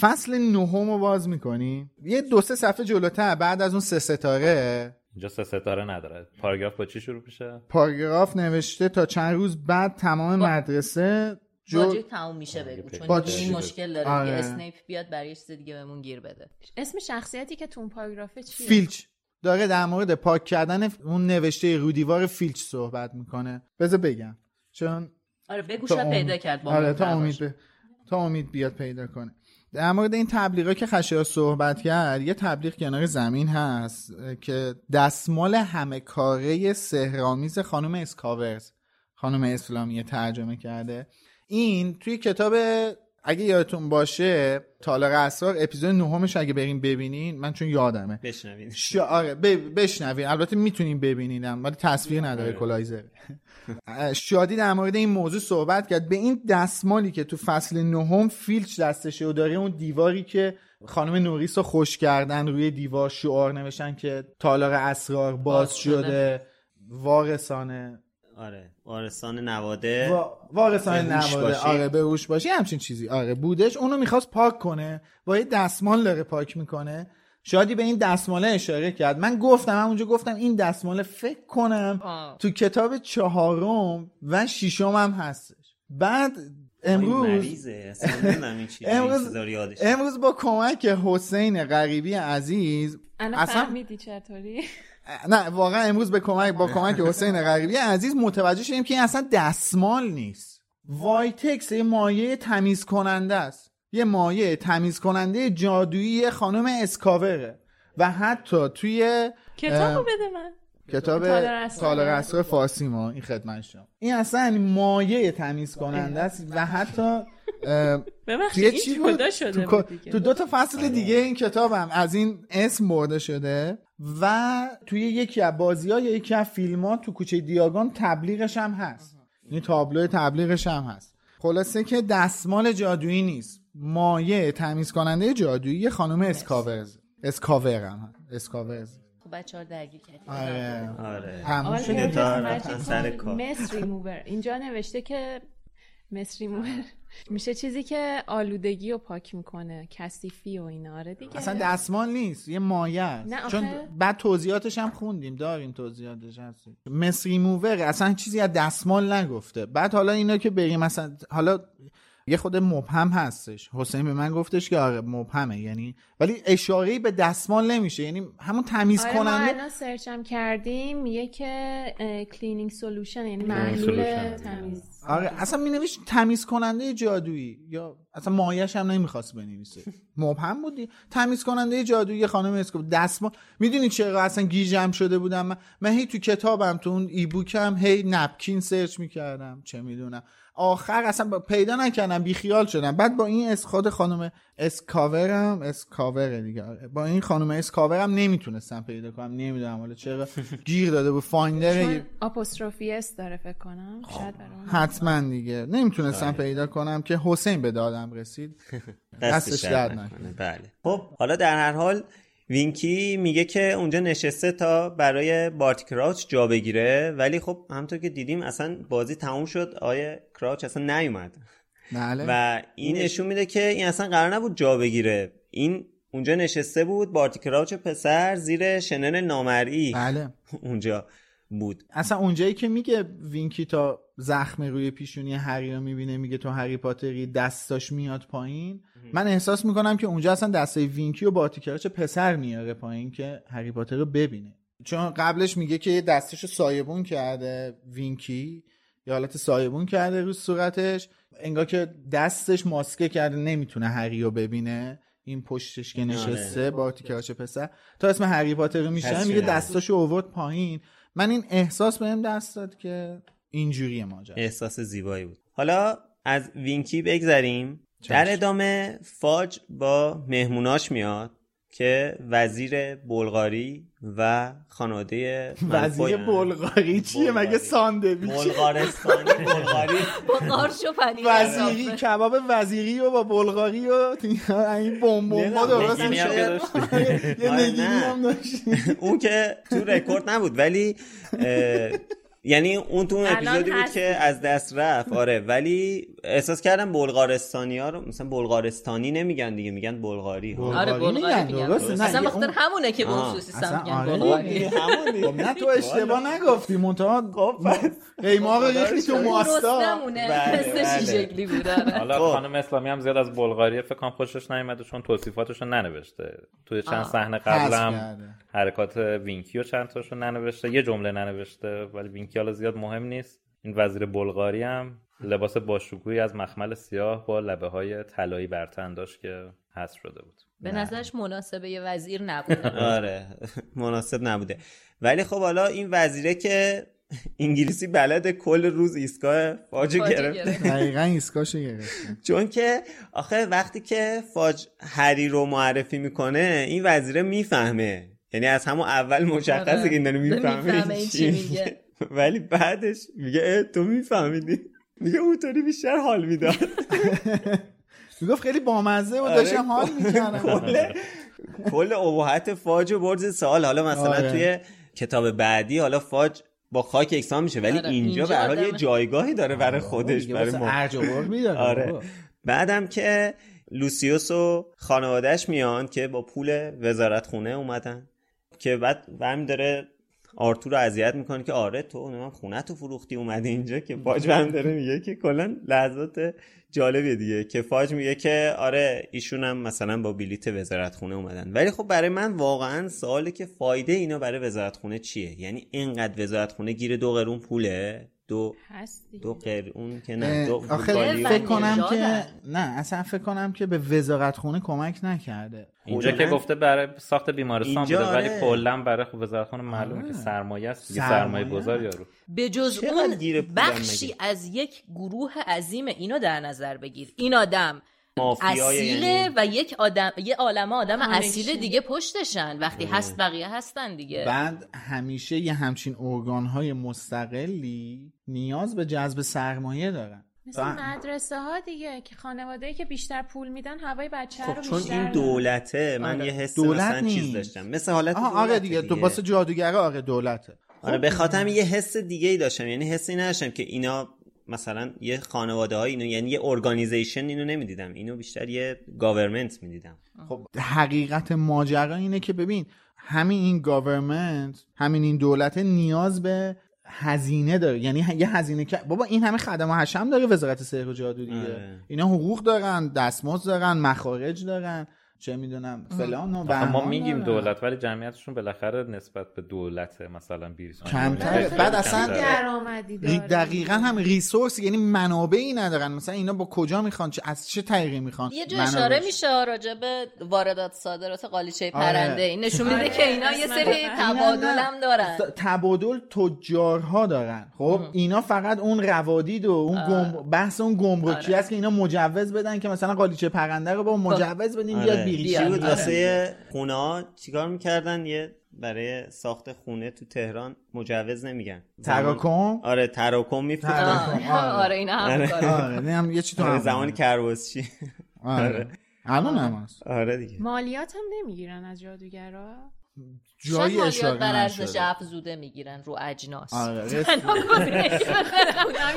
فصل نهم رو باز می‌کنی؟ یه دو سه صفحه جلوتر بعد از اون سه ستاره. اینجا سه ستاره نداره. پاراگراف با چی شروع میشه؟ پاراگراف نوشته تا چند روز بعد تمام با... مدرسه جو... تموم میشه بگو چون این مشکل داره. آره. اسنیپ بیاد برای چیز دیگه بهمون گیر بده. اسم شخصیتی که تو اون پاراگرافه چیه؟ فیلچ. داره در مورد پاک کردن اون نوشته رودیوار فیلچ صحبت می‌کنه. بذار بگم. چون آره بگو شاید پیدا کرد با آره تا امید ب... تا امید بیاد پیدا کنه. در مورد این تبلیغا که خشیا صحبت کرد یه تبلیغ کنار زمین هست که دستمال همه کاره سهرامیز خانم اسکاورز خانم اسلامی ترجمه کرده. این توی کتاب اگه یادتون باشه تالار اسرار اپیزود نهمش اگه بریم ببینین من چون یادمه بشنوین. آره ب... بشنوین البته می‌تونین ببینینم ولی تصویر نداره آره. کلایزر شادی در مورد این موضوع صحبت کرد به این دستمالی که تو فصل نهم فیلچ دستشه و داره اون دیواری که خانم نوریس رو خشک کردن روی دیوار شعار نوشتن که تالار اسرار باز, شده. شده وارثانه آره. وارستان نواده. وا- وارثان نواده. باشی. آره به هوش باشی. همچین چیزی. آره بودش. اونو می‌خواست پاک کنه. با یه دستمال داره پاک می‌کنه. شادی به این دستماله اشاره کرد. من گفتم من اونجا گفتم این دستماله فکر کنم آه. تو کتاب چهارم و ششم هم هستش. بعد امروز امروز- امروز با کمک حسین غریبی عزیز الان اصلا فهمیدی چطوری؟ نه واقعا امروز به کمک با کمک حسین غریبی عزیز متوجه شدیم که این اصلا دستمال نیست. وایتکس یه مایه تمیز کننده است. یه مایه تمیز کننده جادویی خانم اسکاوره. و حتی توی کتابو بده من. کتاب تالار اسرار. فارسی ما این خدمت شما. این اصلا مایه تمیز کننده است و حتی ببخشید این چی جدا شده تو, دو تا فصل دیگه این کتابم از این اسم برده شده. و توی یکی از بازی ها یا یکی از فیلم ها تو کوچه دیاگان تبلیغش هم هست. این تابلو تبلیغش هم هست. خلاصه که دستمال جادویی نیست. مایه تمیز کننده جادویی خانم اسکاورز. اسکاور هم هست. اسکاورز. خب بچه ها درگیر کردیم. آره. آره. آره سر کار. مس ریموور اینجا نوشته که مس ریموور میشه چیزی که آلودگی رو پاک می‌کنه کثیفی و اینا. آره دیگه. اصلا دستمال نیست یه مایه است. نه، چون بعد توضیحاتش هم خوندیم داریم توضیحاتش هست مس ریموور اصلا چیزی از دستمال نگفته. بعد حالا اینا که بریم مثلا حالا یه خود مبهم هستش. حسین به من گفتش که آره مبهمه. یعنی ولی اشاره به دستمال نمیشه. یعنی همون تمیز آره ما کننده الان سرچم کردیم. میگه که cleaning solution یعنی محلول. تمیز. آره اصلا می نوشت تمیز کننده جادویی یا اصلا مایش هم نمی‌خواست بنویسه. مبهم بودی؟ تمیز کننده جادویی خانم اسکاور. دستمال می‌دونی چرا اصلا گیجم شده بودم؟ من, من هی تو کتابم تو اون e-book م هی napkin سرچ می‌کردم. چه می‌دونم. آخر اصلا پیدا نکردم. بیخیال شدم. بعد با این اس خود خانم اسکاورم اسکاور دیگه. آره. با این خانم اسکاورم نمی‌تونستم پیدا کنم. نمی‌دونم حالا چرا گیر داده بود. finder apostrophe s داره فکر کنم. شاید. حتما دیگه. نمی‌تونستم پیدا کنم که حسین به دادم. رسید. دستش درد نکنه. بله. خب حالا در هر حال وینکی میگه که اونجا نشسته تا برای بارتی کراوچ جا بگیره. ولی خب همونطور که دیدیم اصلا بازی تموم شد. آقای کراوچ اصلا نیومد. بله. و این نشون میده که این اصلا قرار نبود جا بگیره. این اونجا نشسته بود بارتی کراوچ پسر زیر شنل نامرئی. بله. اونجا. بود. اصلا اونجایی که میگه وینکی تا زخم روی پیشونی هری رو می‌بینه میگه تو هری پاتری دستاش میاد پایین من احساس می‌کنم که اونجا اصلا دستای وینکی و بارتی کراچ پسر میاره پایین که هری پاتر رو ببینه. چون قبلش میگه که دستش رو سایبون کرده وینکی یه حالت سایبون کرده رو صورتش انگار که دستش ماسکه کرده نمی‌تونه هری رو ببینه. این پشتش که نشسته با تیکراچ پسر. تا اسم هری پاتر رو میشه میگه. دستاشو اوورد پایین. من این احساس بهم دست داد که اینجوری ماجرا. احساس زیبایی بود. حالا از وینکی بگذریم. در ادامه فاج با مهموناش میاد. که وزیر بلغاری و خانواده وزیر بلغاری چیه. مگه ساندویچ بلغارستانی بلغاری پنیر وزیری. کباب وزیری و با بلغاری و این بمب بمبا درست میشه که یه آره، نگینی نه. هم داشت اون که تو رکورد نبود ولی یعنی اون تو اون اپیزودی بود. که از دست رفت آره ولی احساس کردم بلغارستانی ها رو مثلا بلغارستانی نمیگن دیگه میگن بلغاری ها آره بلغاری میگن،. نه، اصلا بخاطر همونه که به آه. خصوصی اصلا سم میگن آره بلغاری دیگه. خب نه تو اشتباه نگفتی منتها قیمه رو ریختی تو ماستا بله، مثل بله. شیشگلی بود آره. حالا خب. خانم اسلامی هم زیاد از بلغاری فکر کنم خوشش نیومده چون توصیفاتش رو ننوشته توی چند. صحنه حذف قبل هم کرده. حرکات وینکی رو چند تاشو ننوشته یه جمله ننوشته ولی وینکی حالا زیاد مهم نیست این وزیر بلغاری هم لباس باشکوهی از مخمل سیاه با لبه های طلایی بر تن داشت که حذف شده بود. به نظرش مناسبه یه وزیر نبوده. آره. مناسب نبوده. ولی خب حالا این وزیره که انگلیسی بلد کل روز ایستگاه فاجو گرفت. دقیقا ایسکاشو گرفت. چون که آخه وقتی که فاج هری رو معرفی می‌کنه این وزیره می‌فهمه. یعنی از همون اول مشخصه آره. که این داره می‌فهمه. ولی بعدش میگه تو میفهمیدی. میگه اونطوری بیشتر حال می‌داد می‌گفت خیلی بامزه بود آره. داشتم حال می‌کردم کل کل ابهت فاج و برد سال حالا مثلا آره. توی کتاب بعدی حالا فاج با خاک یکسان میشه ولی آره، اینجا به هر حال یه جایگاهی داره برای خودش برای ما آره. بعدم که لوسیوس و خانوادهش میان که با پول وزارت خونه اومدن که بعد برمی داره آرتور رو اذیت می‌کنه که آره تو نمی‌دونم خونه تو فروختی اومدی اینجا که فاج برمی داره میگه که کلا لحظات جالبیه دیگه که فاج میگه که آره ایشون هم مثلا با بلیت وزارت خونه اومدن. ولی خب برای من واقعا سواله که فایده اینا برای وزارت خونه چیه؟ یعنی اینقدر وزارت خونه گیر دو قرون پوله؟ دو. دو قرون که نه دو. فکر کنم. که نه اصلا فکر کنم که به وزارت خونه کمک نکرده اینجا که گفته برای ساخت بیمارستان بوده ولی آره. کلا برای خب وزارتخانه معلومه آره. که سرمایه است دیگه سرمایه سرمایه گذار یارو به جز اون بخشی؟ از یک گروه عظیم اینو در نظر بگیر این آدم اصیله یعنی و یک آدم یه عالمه آدم اصیل. دیگه پشتشن. وقتی هست بقیه هستن دیگه. بعد همیشه یه همچین ارگانهای مستقلی نیاز به جذب سرمایه دارن. مثل مدرسه ها دیگه که خانواده که بیشتر پول میدن هوای بچه خب رو چون بیشتر این. دولته من آره. یه حس دولت مثلا چیز. داشتم. مثل حالت آها آره دولته دیگه. تو واسه جادوگره آره دولته. آره به خاطر یه حس دیگه ای داشتم. یعنی حسی نداشتم که اینا مثلا یه خانواده های اینو یعنی یه organization اینو نمی‌دیدم. اینو بیشتر یه government می‌دیدم. خب حقیقت ماجرا اینه که ببین همین این government همین این دولت نیاز به هزینه داره. یعنی یه هزینه که بابا این همه خدمه حشم داره وزارت سحر و جادو دیگه. آره. اینا حقوق دارن دستمزد دارن مخارج دارن. چه می‌دونم فلان و ما میگیم. دولت ولی جمعیتشون بالاخره نسبت به دولت مثلا بیریس کمتره. بعد اصلا درآمدی دقیقا هم ریسورس یعنی منابعی ندارن مثلا اینا با کجا می‌خوان چه از چه طریقی می‌خوان یه جا؟ اشاره میشه راجع به واردات صادرات قالیچه آره. پرنده این نشون میده آره. که اینا یه سری تبادل. هم دارن تبادل تجارها دارن خب اینا فقط اون روادید و اون. بحث اون گمرکی آره. است که اینا مجوز بدن که مثلا قالیچه پرنده رو با مجوز بدین بیاد آره. بیریش چی بیاد. بود آره. واسه خونه ها چیکار می‌کردن یه برای ساخت خونه تو تهران مجوز نمیگن تراکم آره تراکم میفروختن. آه، آره. آره اینا هم آره. آره هم یه چی تو آره زمان کرباسچی آره. الان هم هست آره دیگه مالیات هم نمی‌گیرن از جادوگرا جایی اشاره بر ارزش افزوده می‌گیرن رو اجناس. آره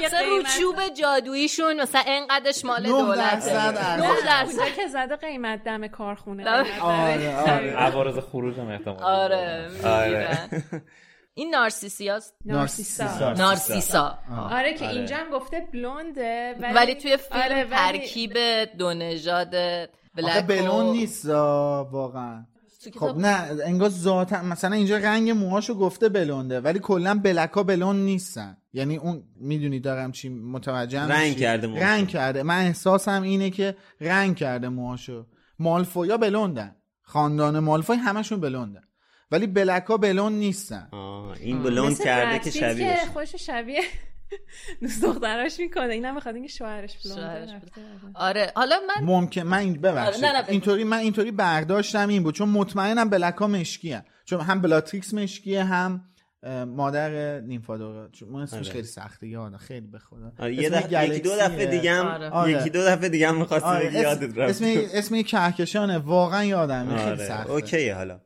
مثلا رو چوب جادوییشون مثلا انقدرش مال دولت درصد ارزش. نه درصد. اونجا که زده قیمت دم کارخونه. آره. آره آره. عوارض خروج هم احتمال آره آره. می‌گیرن. این نارسیسیاست نارسیسا. نارسیسا. نارسیسا. آره که. اینجا هم گفته بلونده ولی, ولی توی فیلم آره، ولی- ترکیب دو نژاد آخه بلک بلون نیست واقعا. تو خب نه انگار ذاتا مثلا اینجا رنگ موهاشو گفته بلونده ولی کلا بلک ها بلون نیستن. یعنی اون می‌دونی دارم چی متوجه رنگ کرده موهاشو. رنگ کرده. من احساسم اینه که رنگ کرده موهاشو. مالفویا بلوندن. خاندان مالفوی همشون بلوندن. ولی بلک ها بلون نیستن. آه این بلوند کرده که شبیه که خوش شبیه دوست دختراش می‌کنه. اینم بخواد اینکه شوهرش بلونده. آره. حالا من ممکن من این ببخشید. آره، نه، نه، بگو. اینطوری من اینطوری برداشتم این بود. چون مطمئنم بلک ها مشکیه. چون هم بلاتریکس مشکیه هم مادر نیمفادورا چون من اسمش آره. خیلی سخته. یادم خیلی به خدا. آره یه دفعه یکی دو. دفعه دیگه هم آره. یکی دو دفعه دیگه هم می‌خواستی آره، اسم- یادت رفت. اسم اسم کهکشانه. واقعا یادم. خیلی آره. سخته. okay حالا.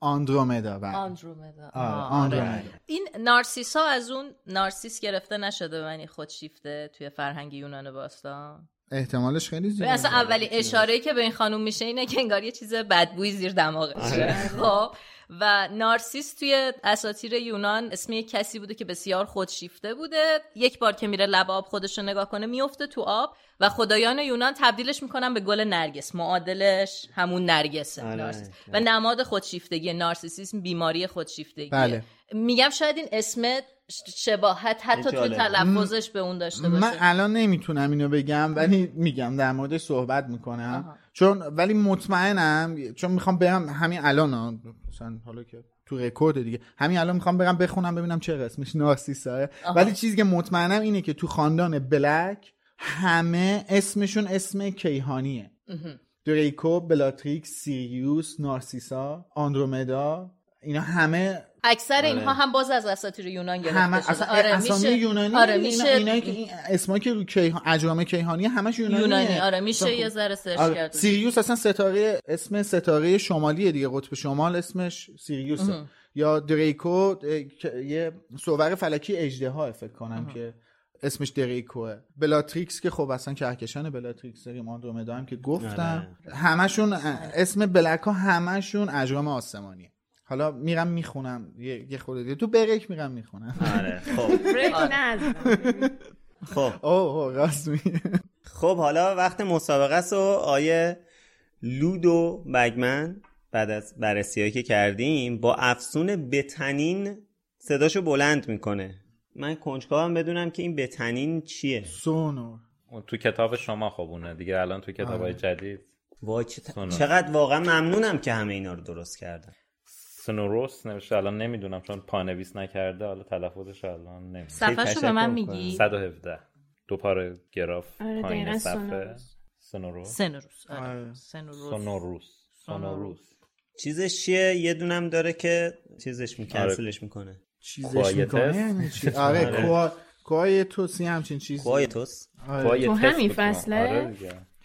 آندرومدا بله. آندرومدا آره، آه، آندرومدا. آره. این نارسیسا از اون نارسیس گرفته نشده و یعنی خودشیفته توی فرهنگ یونان باستان احتمالش خیلی زیاده اصلا اولین اشاره که به این خانوم میشه اینه که انگار یه چیز بدبوی زیر دماغشه آره. خب و نارسیس توی اساطیر یونان اسم یک کسی بوده که بسیار خودشیفته بوده یک بار که میره لب آب خودش رو نگاه کنه میفته تو آب و خدایان یونان تبدیلش می‌کنن به گل نرگس معادلش همون نرگسه آره. نارسیس. و نماد خودشیفتگی نارسیسیسم بیماری خودشیفتگی بله. میگم شاید این اسم شباهت حتی تو. تلفظش به اون داشته باشه من الان نمی‌تونم اینو بگم ولی میگم در موردش صحبت می‌کنم آها. چون ولی مطمئنم چون می‌خوام برم همین الان مثلا حالا که تو رکورد دیگه. همین الان می‌خوام برم بخونم ببینم چه اسمش نارسیساه. ولی چیزی که مطمئنم اینه که تو خاندان بلک همه اسمشون اسم کیهانیه. دریکو بلاتریکس سیریوس نارسیسا آندرومدا اینا همه اکثر آره. اینها هم باز از اساطیر یونان گرفته همه شده. اصلا آره اسامی میشه. یونانی آره اینا- میشه. اینایی که این اسمایی که رو کیهان اجرام کیهانی همش یونانیه. یونانی آره میشه خب، یه ذره search آره. کرد. سیریوس اصلا ستاره اسم ستاره شمالیه دیگه قطب شمال اسمش سیریوسه یا دریکو یه صور فلکی اژدها فکر کنم که اسمش دریکوه. بلاتریکس که خب اصلا کهکشان بلاتریکس داریم آندرومدا هم که گفتم. همشون اه، اسم بلک ها همشون اجرام آسمانیه. حالا میرم می‌خونم. یه خورده دیگه. تو بریک میرم می‌خونم. آره خب. بریک خب. اوه راست خب حالا وقت مسابقه است و آیه لودو بگمن بعد از بررسی که کردیم با افسون بتنین صداشو بلند می‌کنه. من کنجکاوم بدونم که این بتنین چیه. سونور تو کتاب شما خب اونه دیگه. الان تو کتاب های جدید وای. چقدر واقعا ممنونم که همه اینا رو درست کردن. سنوروس نوشته الان نمی‌دونم چون پانویس نکرده حالا تلفظش الان نمی‌دونم. صفحه به من میگی؟ 117 دو پاره گراف آره، پایین صفحه. سنوروس سنوروس آره. سنوروس سونوروس چیزش چیه؟ یه دونم داره که چیزش می آره. می‌کنه. چیزش. می‌کنه یعنی چی؟ آره آره. کوا کوای توسی همچین چیزی. کوایتوس آره. یه تو همین. فصله؟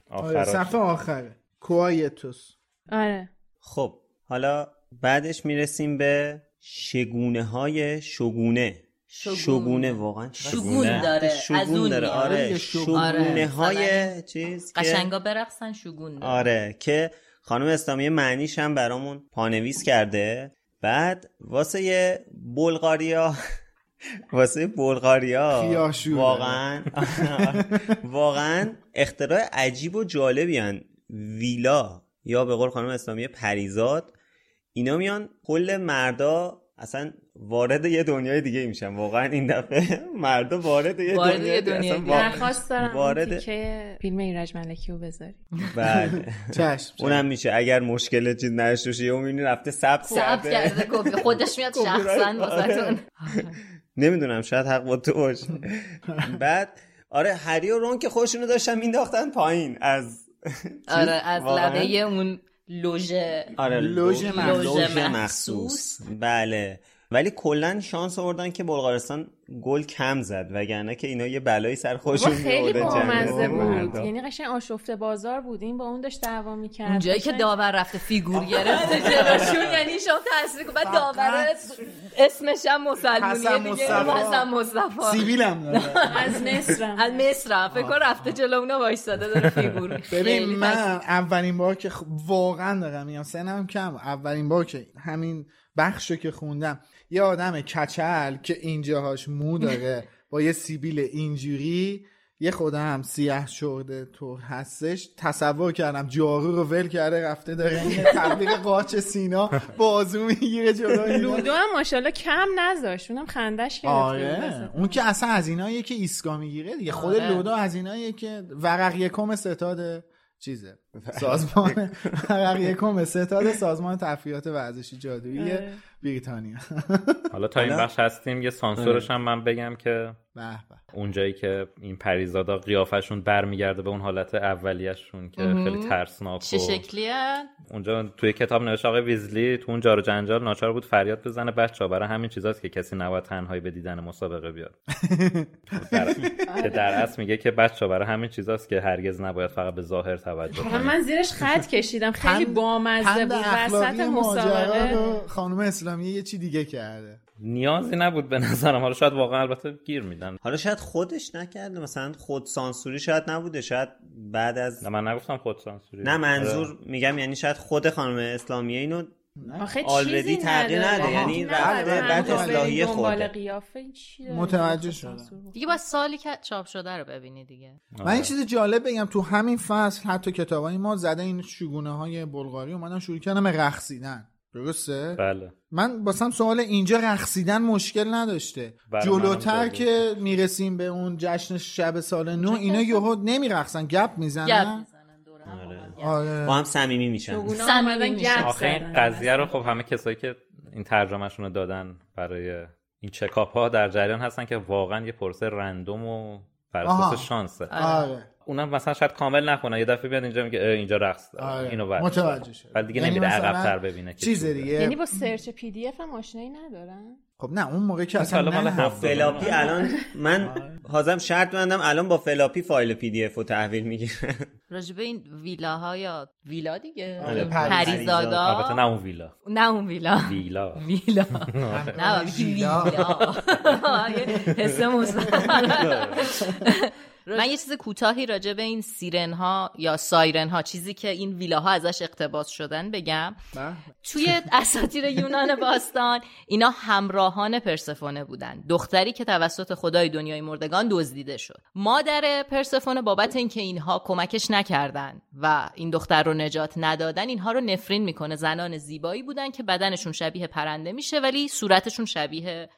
آره. صفحه آخره. کوایتوس آره. خب حالا بعدش می‌رسیم به شگونه های شگونه شگون. شگونه واقعا شگون داره. از شگون اون داره. آره آره، شگونه های چیز که قشنگا برقصن شگون داره. آره که خانم اسلامی معنیش هم برامون پانویس کرده بعد واسه یه بلغاریا واسه بلغاریا. واقعا واقعا اختراع عجیب و جالبی هن. ویلا یا به قول خانم اسلامی پریزاد اینا میان کل مردا اصلا وارد یه دنیای دیگه میشن. واقعا این دفعه مردا وارد یه وارد دنیای. وا- درخواست دارم وارد- فیلم ایرج ملکی رو بذاری بله. چشم اونم میشه. اگر مشکل چیز نداشته باشه یهو می‌بینی رفته ثبت کرده. خودش میاد شخصا رایت. واسهتون. نمی‌دونم شاید حق با تو باشه. بعد آره هری و رون که خودشونو داشتن مینداختن پایین از آره از؟ لبه اون لوژه آره لوژ لوژ مخصوص. مخصوص بله ولی کلا شانس آوردن که بلغارستان گل کم زد وگرنه که اینا یه بلایی سر خودشون خیلی بامزه بود. یعنی قشنگ آشفته بازار بود این با اون داشت دعوا می‌کرد. اونجایی که داور رفته فیگور گرفته جلوشون یعنی شما کن بعد داور اسمش هم مسلمونیه دیگه. مصطفی. حسن مصطفی. سیبیلم داره. از مصرم. از مصر فکر کن رفته جلو اونا وایستاده داره فیگور. ببین من اولین بار که واقعا دارم میگم سنم کم اولین بار که همین بخشو که خوندم یه آدم کچل که اینجاهاش مو داره با یه سیبیل اینجوری یه خودم هم سیاه شورده تو هستش تصور کردم جارو رو ول کرده رفته داره این تبلیغ قاچ سینا بازو می‌گیره جلو اینا. لودو هم ماشاءالله کم نذاشت اونم خندش گرفته بود آره. اون که اصلا از ایناییه که ایسکا می‌گیره دیگه خود آره. لودو از ایناییه که ورق یکم ستاد چیزه؟ سازمان ورق یکم ستاد سازمان تفریحات ورزشی جادویی آره. بریتانیا. حالا تا این بخش هستیم یه سانسورش هم من بگم که اونجایی که این پریزادا قیافشون برمیگرده به اون حالت اولیه‌شون که مهم. خیلی ترسناک چه و شکلیه؟ اونجا توی کتاب نوشته آقای ویزلی تو اون جار و جنجال ناچار بود فریاد بزنه. بچه برای همین چیزاست که کسی نباید تنهایی به دیدن مسابقه بیاد. که در اصل میگه که بچه برای همین چیزاست که هرگز نباید فقط به ظاهر توجه آقا کنید من زیرش خط کشیدم. خیلی بامزه بود. وسط مسابقه. خانم اسلامی یه چی دیگه کرده. نیازی نبود به نظرم. حالا شاید واقعا البته گیر میدن. حالا شاید خودش نکرده. مثلا خود سانسوری شاید نبوده. شاید بعد از نه من نگفتم خود سانسوری. نه آره. منظور میگم یعنی شاید خود خانم اسلامیه اینو آلردی چیزی تغییر نداره. نده یعنی نه، رفته بعد اصلاحیه این داره؟ متوجه شدم. دیگه با سالی که چاپ شده رو ببینی دیگه. من این چیز جالب بگم. تو همین فصل حتی کتابای ما زده این شگونه های بلغاری اومدن شروع کردم به رقصیدن. درسته؟ بله. من باسم سوال اینجا رقصیدن مشکل نداشته جلوتر. که می‌رسیم به اون جشن شب سال نو اینا یهو نمیرقصن گپ گپ می‌زنن می‌زنن دور هم. آره. آره با هم صمیمی میشن صمیمی آخه این. قضیه رو خب همه کسایی که این ترجمهشون رو دادن برای این چکاپ ها در جریان هستن که واقعا یه پروسه random و بر. اساس شانسه آره اونم مثلا شاید کامل نخونه یه دفعه بیاد اینجا میگه اینجا رقص داره. آره. اینو ور متوجه شد. بعد دیگه یعنی نمیره مثلا عقب تر ببینه که چیز. دیگه. یعنی با search PDF هم آشنایی ندارن؟ خب نه اون موقع که اصلا نه. فلاپی الان من حاضرم شرط ببندم الان با فلاپی فایل PDF رو تحویل می‌گیرن راجبه این ویلاها یا ویلا دیگه؟ آره،. پریزادا؟ البته نه اون ویلا. نه اون ویلا. ویلا. ویلا. نه ویلا. حس مثبت. من یه چیز کوتاهی راجع به این siren ها یا siren ها چیزی که این ویلاها ازش اقتباس شدن بگم. توی اساطیر یونان باستان اینا همراهان پرسفونه بودن. دختری که توسط خدای دنیای مردگان دزدیده شد. مادر پرسفونه بابت اینکه اینها کمکش نکردن و این دختر رو نجات ندادن اینها رو نفرین می‌کنه. زنان زیبایی بودن که بدنشون شبیه پرنده میشه ولی صورتشون شبیه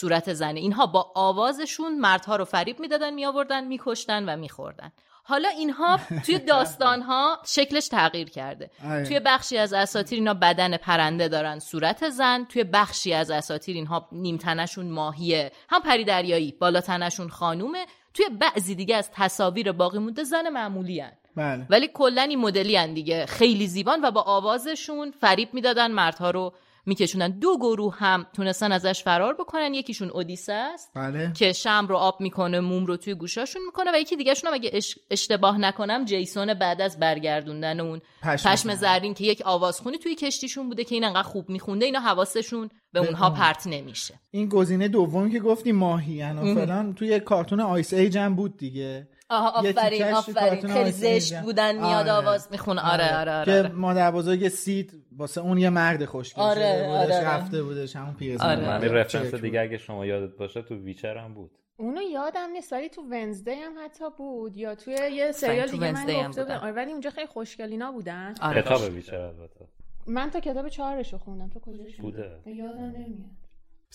صورت زنه اینها با آوازشون مردها رو فریب می‌دادن میآوردن میکشتن و میخوردن. حالا اینها توی داستانها شکلش تغییر کرده. آره. توی بخشی از اساطیر اینا بدن پرنده دارن صورت زن. توی بخشی از اساطیر اینها نیم تنشون ماهیه. هم پری دریایی بالا تنشون خانومه. توی بعضی دیگه از تصاویر باقی مونده زن معمولی هن. بله. ولی کلا این مدلی هن دیگه. خیلی زیبان و با آوازشون فریب می‌دادن مردها رو میکشوندن. دو گروه هم تونستن ازش فرار بکنن. یکیشون اودیسه است بله. که شم رو آب می‌کنه موم رو توی گوشاشون می‌کنه و یکی دیگهشون هم اگه اش- اشتباه نکنم جیسون بعد از برگردوندن اون پشم پشم. زرین. که یک آوازخونی توی کشتیشون بوده که این انقدر خوب میخونده اینا حواسشون به اونها پرت نمیشه. این گزینه دومی که گفتی ماهی و فلان توی کارتون Ice Age هم بود دیگه. آها آفرین آفرین خیلی زشت. بودن میاد آره. آواز می‌خونه آره آره آره, که آره. مادر بزرگ سید واسه اون یه مرد خوشگل آره، بودش آره. رفته بودش همون پیرزن آره. من چک reference بود. دیگه اگه شما یادت باشه تو Witcher هم بود اونو یادم نیست ولی تو Wednesday هم حتی بود یا توی یه سریال دیگه من گفته. بودم آره، ولی اونجا خیلی خوشگلینا بودن آره. کتاب Witcher البته من تا کتاب چهارش رو خوندم تو کجاش بوده یادم نمیاد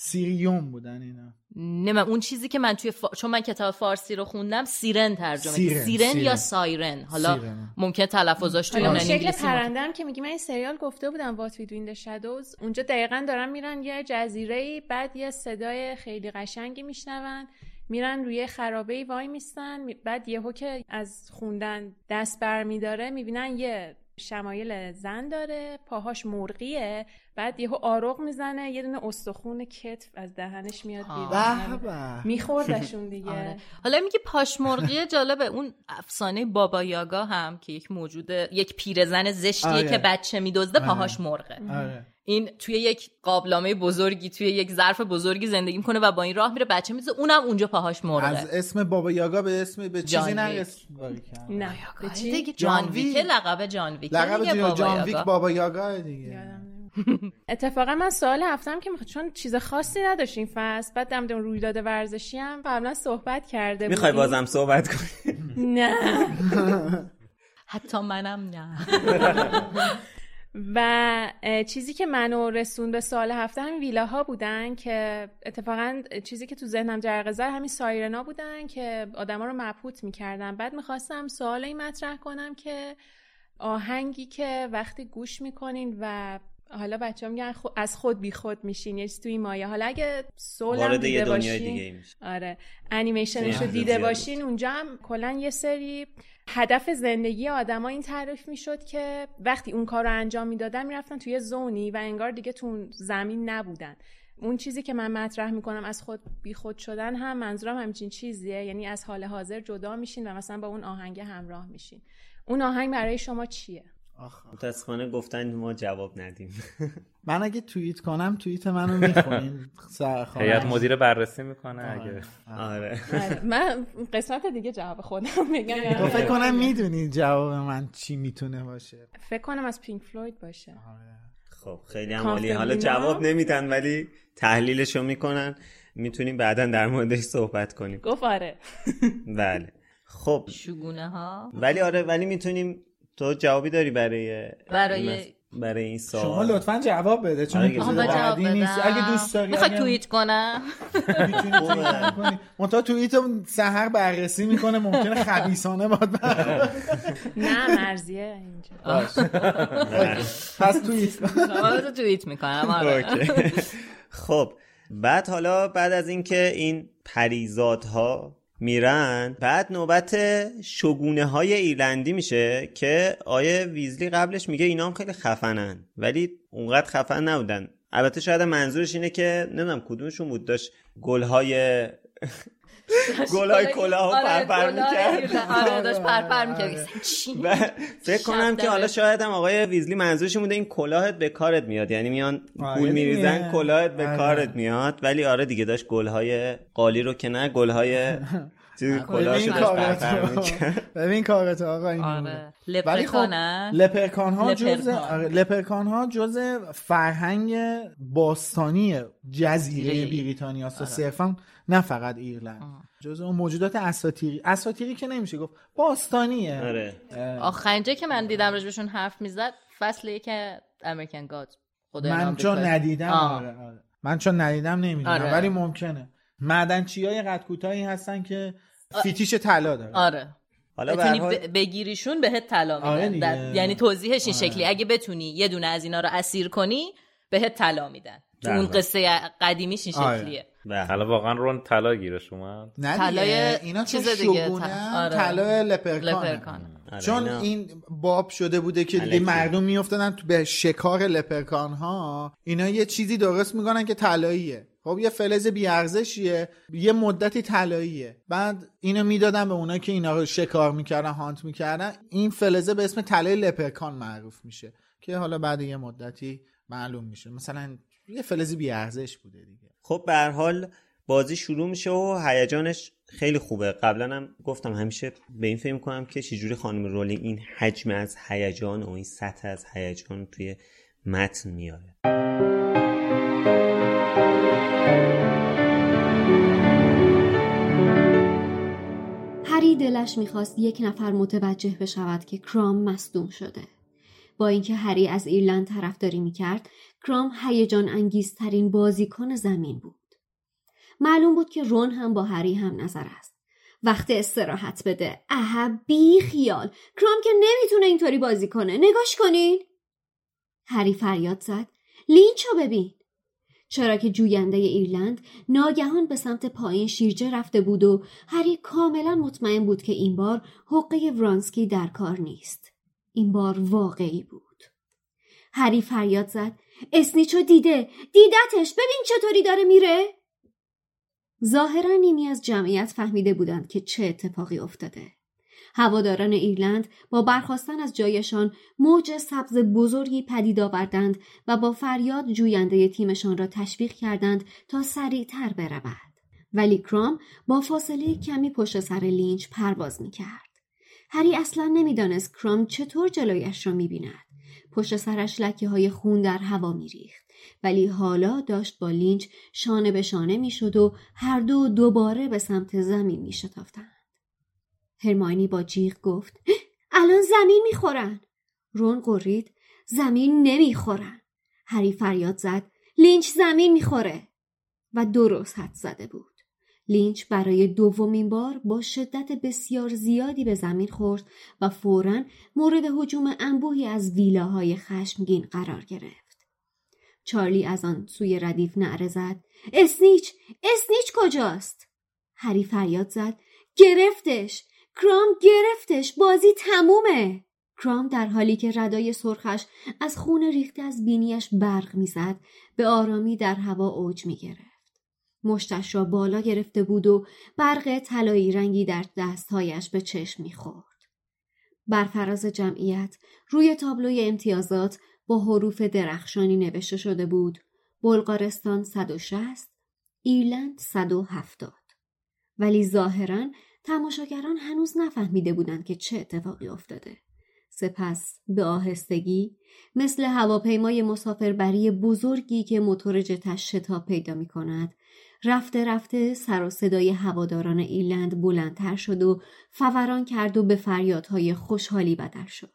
سیریوم بودن اینا. نه من اون چیزی که من توی فا... چون من کتاب فارسی رو خوندم سیرن ترجمه سیرن، سیرن, سیرن سیرن. یا سایرن. حالا سیرن. ممکن تلفظاش توی اون شکل هم که میگی من این سریال گفته بودم وات وی دوین شادوز اونجا دقیقا دارن میرن یه جزیره ای بعد یه صدای خیلی قشنگی میشنون. میرن روی خرابه ای وای میستن. می- بعد یهو که از خوندن دست بر میداره می‌بینن یه شمایل زن داره پاهاش مرغیه. بعد یهو آروغ می‌زنه یه دونه استخون کتف از دهنش میاد بیرون میخوردشون دیگه آره. حالا میگه پاشمرغی جالبه اون افسانه بابا یاگا هم که یک موجود یک پیرزن زشتیه آره. که بچه میدزده آره. پاهاش مرغه آره این توی یک قابلمه بزرگی توی یک ظرف بزرگی زندگی می‌کنه و با این راه میره بچه میدزده اونم اونجا پاهاش مرغه از اسم بابا یاگا به اسم به چیزی. نرس کرد. نه به چی؟ جان ویک. لقب جان ویک لقب جان- بابا جان ویک. بابا یاگا دیگه. اتفاقا من سوال هفتم که می‌خواد چون چیز خاصی نداشتیم فصل بعد دم رویداد ورزشی هم قبلا صحبت کرده می‌خوای. بازم صحبت کنی؟ نه. حتی منم نه. و چیزی که منو رسون به سال هفته همین ویلاها بودن که اتفاقا چیزی که تو ذهنم جرقه زد همین سایرنا بودن که آدما رو مبهوت می‌کردن. بعد می‌خواستم سوال این مطرح کنم که آهنگی که وقتی گوش می‌کنین و حالا بچه ها میگن خو- از خود بی خود میشین یه توی این مایه. حالا اگه سول هم وارد یه دیده باشین دیگه آره. انیمیشنش رو دیده بود. باشین. اونجا هم کلا یه سری هدف زندگی آدما این تعریف می‌شد که وقتی اون کار رو انجام می‌دادن می‌رفتن توی زونی و انگار دیگه تو زمین نبودن. اون چیزی که من مطرح می‌کنم از خود بی خود شدن هم منظورم همچین چیزیه. یعنی از حال حاضر جدا میشین و مثلا با اون آهنگ همراه میشین. اون آهنگ برای شما چیه؟ آخ. متاسفانه گفتن ما جواب ندیم. من اگه توییت کنم توییت منو می‌خونین. هیئت مدیره بررسی می‌کنه اگه. آره. آره، من قسمت دیگه جواب خودم تو میگم فکر کنم می‌دونی جواب من چی می‌تونه باشه. فکر کنم از پینک فلوید باشه. خب خیلی هم عالی. حالا؟ جواب نمیدن ولی تحلیلشو می‌کنن. می‌تونیم بعدا در موردش صحبت کنیم. گفت آره. بله. خب. شگونه ها ولی آره ولی می‌تونیم تو جوابی داری برای برای- برای این شما سوال لطفا جواب بده چون آره، اپیزود جواب بعدی نیست. اگه دوست داری می‌خوای اگه- توییت کنم می‌تونی توییت کنی. منتها توییت رو سهر بررسی می‌کنه ممکنه خبیسانه باد نه مرزیه اینجا پس توییت. شما رو توییت می‌کنم آره اوکی. خب بعد حالا بعد از اینکه این پریزادها میرن. بعد نوبت شگونه های ایرلندی میشه که آیه ویزلی قبلش میگه اینا هم خیلی خفنن. ولی اونقدر خفن نبودن. البته شاید منظورش اینه که نمی‌دونم کدومشون بود داشت گلهای گلای کلاه آره، پرپر گلای می‌کرد. آره داشت پرپر می‌کرد. و فکر کنم که حالا. شاید هم آقای ویزلی منظورش بوده این کلاهت به کارت میاد. یعنی میان آره پول دیگه. میریزن کلاهت به آره. کارت میاد. ولی آره دیگه داشت گلهای قالی رو که نه گلهای ببین کارتو آقا این آره. ولی خب لپرکانن لپرکان ها؟ جز لپرکان. آره، لپرکان ها جز فرهنگ باستانی جزیره جزیره. بریتانیا است. صرفا نه فقط ایرلند جز اون موجودات اساطیری اساطیری که نمیشه گفت باستانیه آره آخرین که من دیدم راجبشون حرف می‌زد فصل یک امریکن گاد من. چون ندیدم. آره آره. من چون ندیدم نمی‌دونم آره. ولی ممکنه معدنچی های قد کوتاهی هستن که فیتیش طلا داره آره حالا به بتونی هر حال- ب- بگیریشون بهت طلا میدن آره. در- یعنی توضیحش این آره. شکلی اگه بتونی یه دونه از اینا رو اسیر کنی بهت طلا میدن تو بله. اون قصه قدیمیش این. شکلیه. حالا واقعا رون طلا گیرش اومد. نه طلای دیگه اینا چون چیز دیگه، شگونه ط- آره. لپرکان آره، چون اینا- این باب شده بوده که دیگه. مردم میافتادن تو به شکار لپرکان ها اینا یه چیزی درست می‌کنن که طلاییه. خب یه فلز بیارزشیه یه مدتی طلاییه. بعد اینو می‌دادن به اونایی که اینا رو شکار می‌کردن هانت می‌کردن. این فلزه به اسم طلای لپرکان معروف میشه که حالا بعد یه مدتی معلوم میشه. مثلا یه فلز بیارزش بوده دیگه. خب به هر حال بازی شروع میشه و هیجانش خیلی خوبه قبلا هم گفتم همیشه به این فکر کنم که چجوری خانم رولینگ این حجم از هیجان و این سطح از هیجان توی متن میاره هری دلش می‌خواست یک نفر متوجه بشود که کرام مصدوم شده. با اینکه هری از ایرلند طرفداری می‌کرد، کرام هیجان انگیزترین بازیکن زمین بود. معلوم بود که رون هم با هری هم نظر است. وقت استراحت بده. اه بی خیال. کرام که نمی‌تونه اینطوری بازی کنه. نگاش کنین. هری فریاد زد. لینچ رو ببین. چرا که جوینده ایرلند ناگهان به سمت پایین شیرجه رفته بود و هری کاملا مطمئن بود که این بار حقه ورانسکی در کار نیست. این بار واقعی بود. هری فریاد زد اسنیچو دیده. دیدتش. ببین چطوری داره میره. ظاهرا نیمی از جمعیت فهمیده بودند که چه اتفاقی افتاده. هواداران ایرلند با برخواستن از جایشان موج سبز بزرگی پدید آوردند و با فریاد جوینده تیمشان را تشویق کردند تا سریعتر برود. ولی کرام با فاصله کمی پشت سر لینچ پرواز می کرد. هری اصلا نمی‌دانست کرام چطور جلویش را می بیند. پشت سرش لکه های خون در هوا می ریخت. ولی حالا داشت با لینچ شانه به شانه می شد و هر دو دوباره به سمت زمین می شتافتند. هرماینی با جیغ گفت الان زمین می خورن. رون قرید زمین نمی خورن. هری فریاد زد لینچ زمین می خوره. و درست حد زده بود. لینچ برای دومین بار با شدت بسیار زیادی به زمین خورد و فوراً مورد هجوم انبوهی از ویلاهای خشمگین قرار گرفت. چارلی از آن سوی ردیف نعره زد. اسنیچ! اسنیچ کجاست؟ هری فریاد زد. گرفتش! کرام گرفتش! بازی تمومه! کرام در حالی که ردای سرخش از خون ریخته از بینیش برق می‌زد به آرامی در هوا اوج می‌گرفت. مشتش را بالا گرفته بود و برق طلایی رنگی در دستهایش به چشم می‌خورد. بر فراز جمعیت روی تابلوی امتیازات با حروف درخشانی نوشته شده بود بلغارستان 160 ایرلند 170 ولی ظاهرا تماشاگران هنوز نفهمیده بودند که چه اتفاقی افتاده. سپس به آهستگی مثل هواپیمای مسافربری بزرگی که موتور جتش شتاب پیدا می کند رفته رفته سر و صدای هواداران ایرلند بلندتر شد و فوران کرد و به فریادهای خوشحالی بدل شد.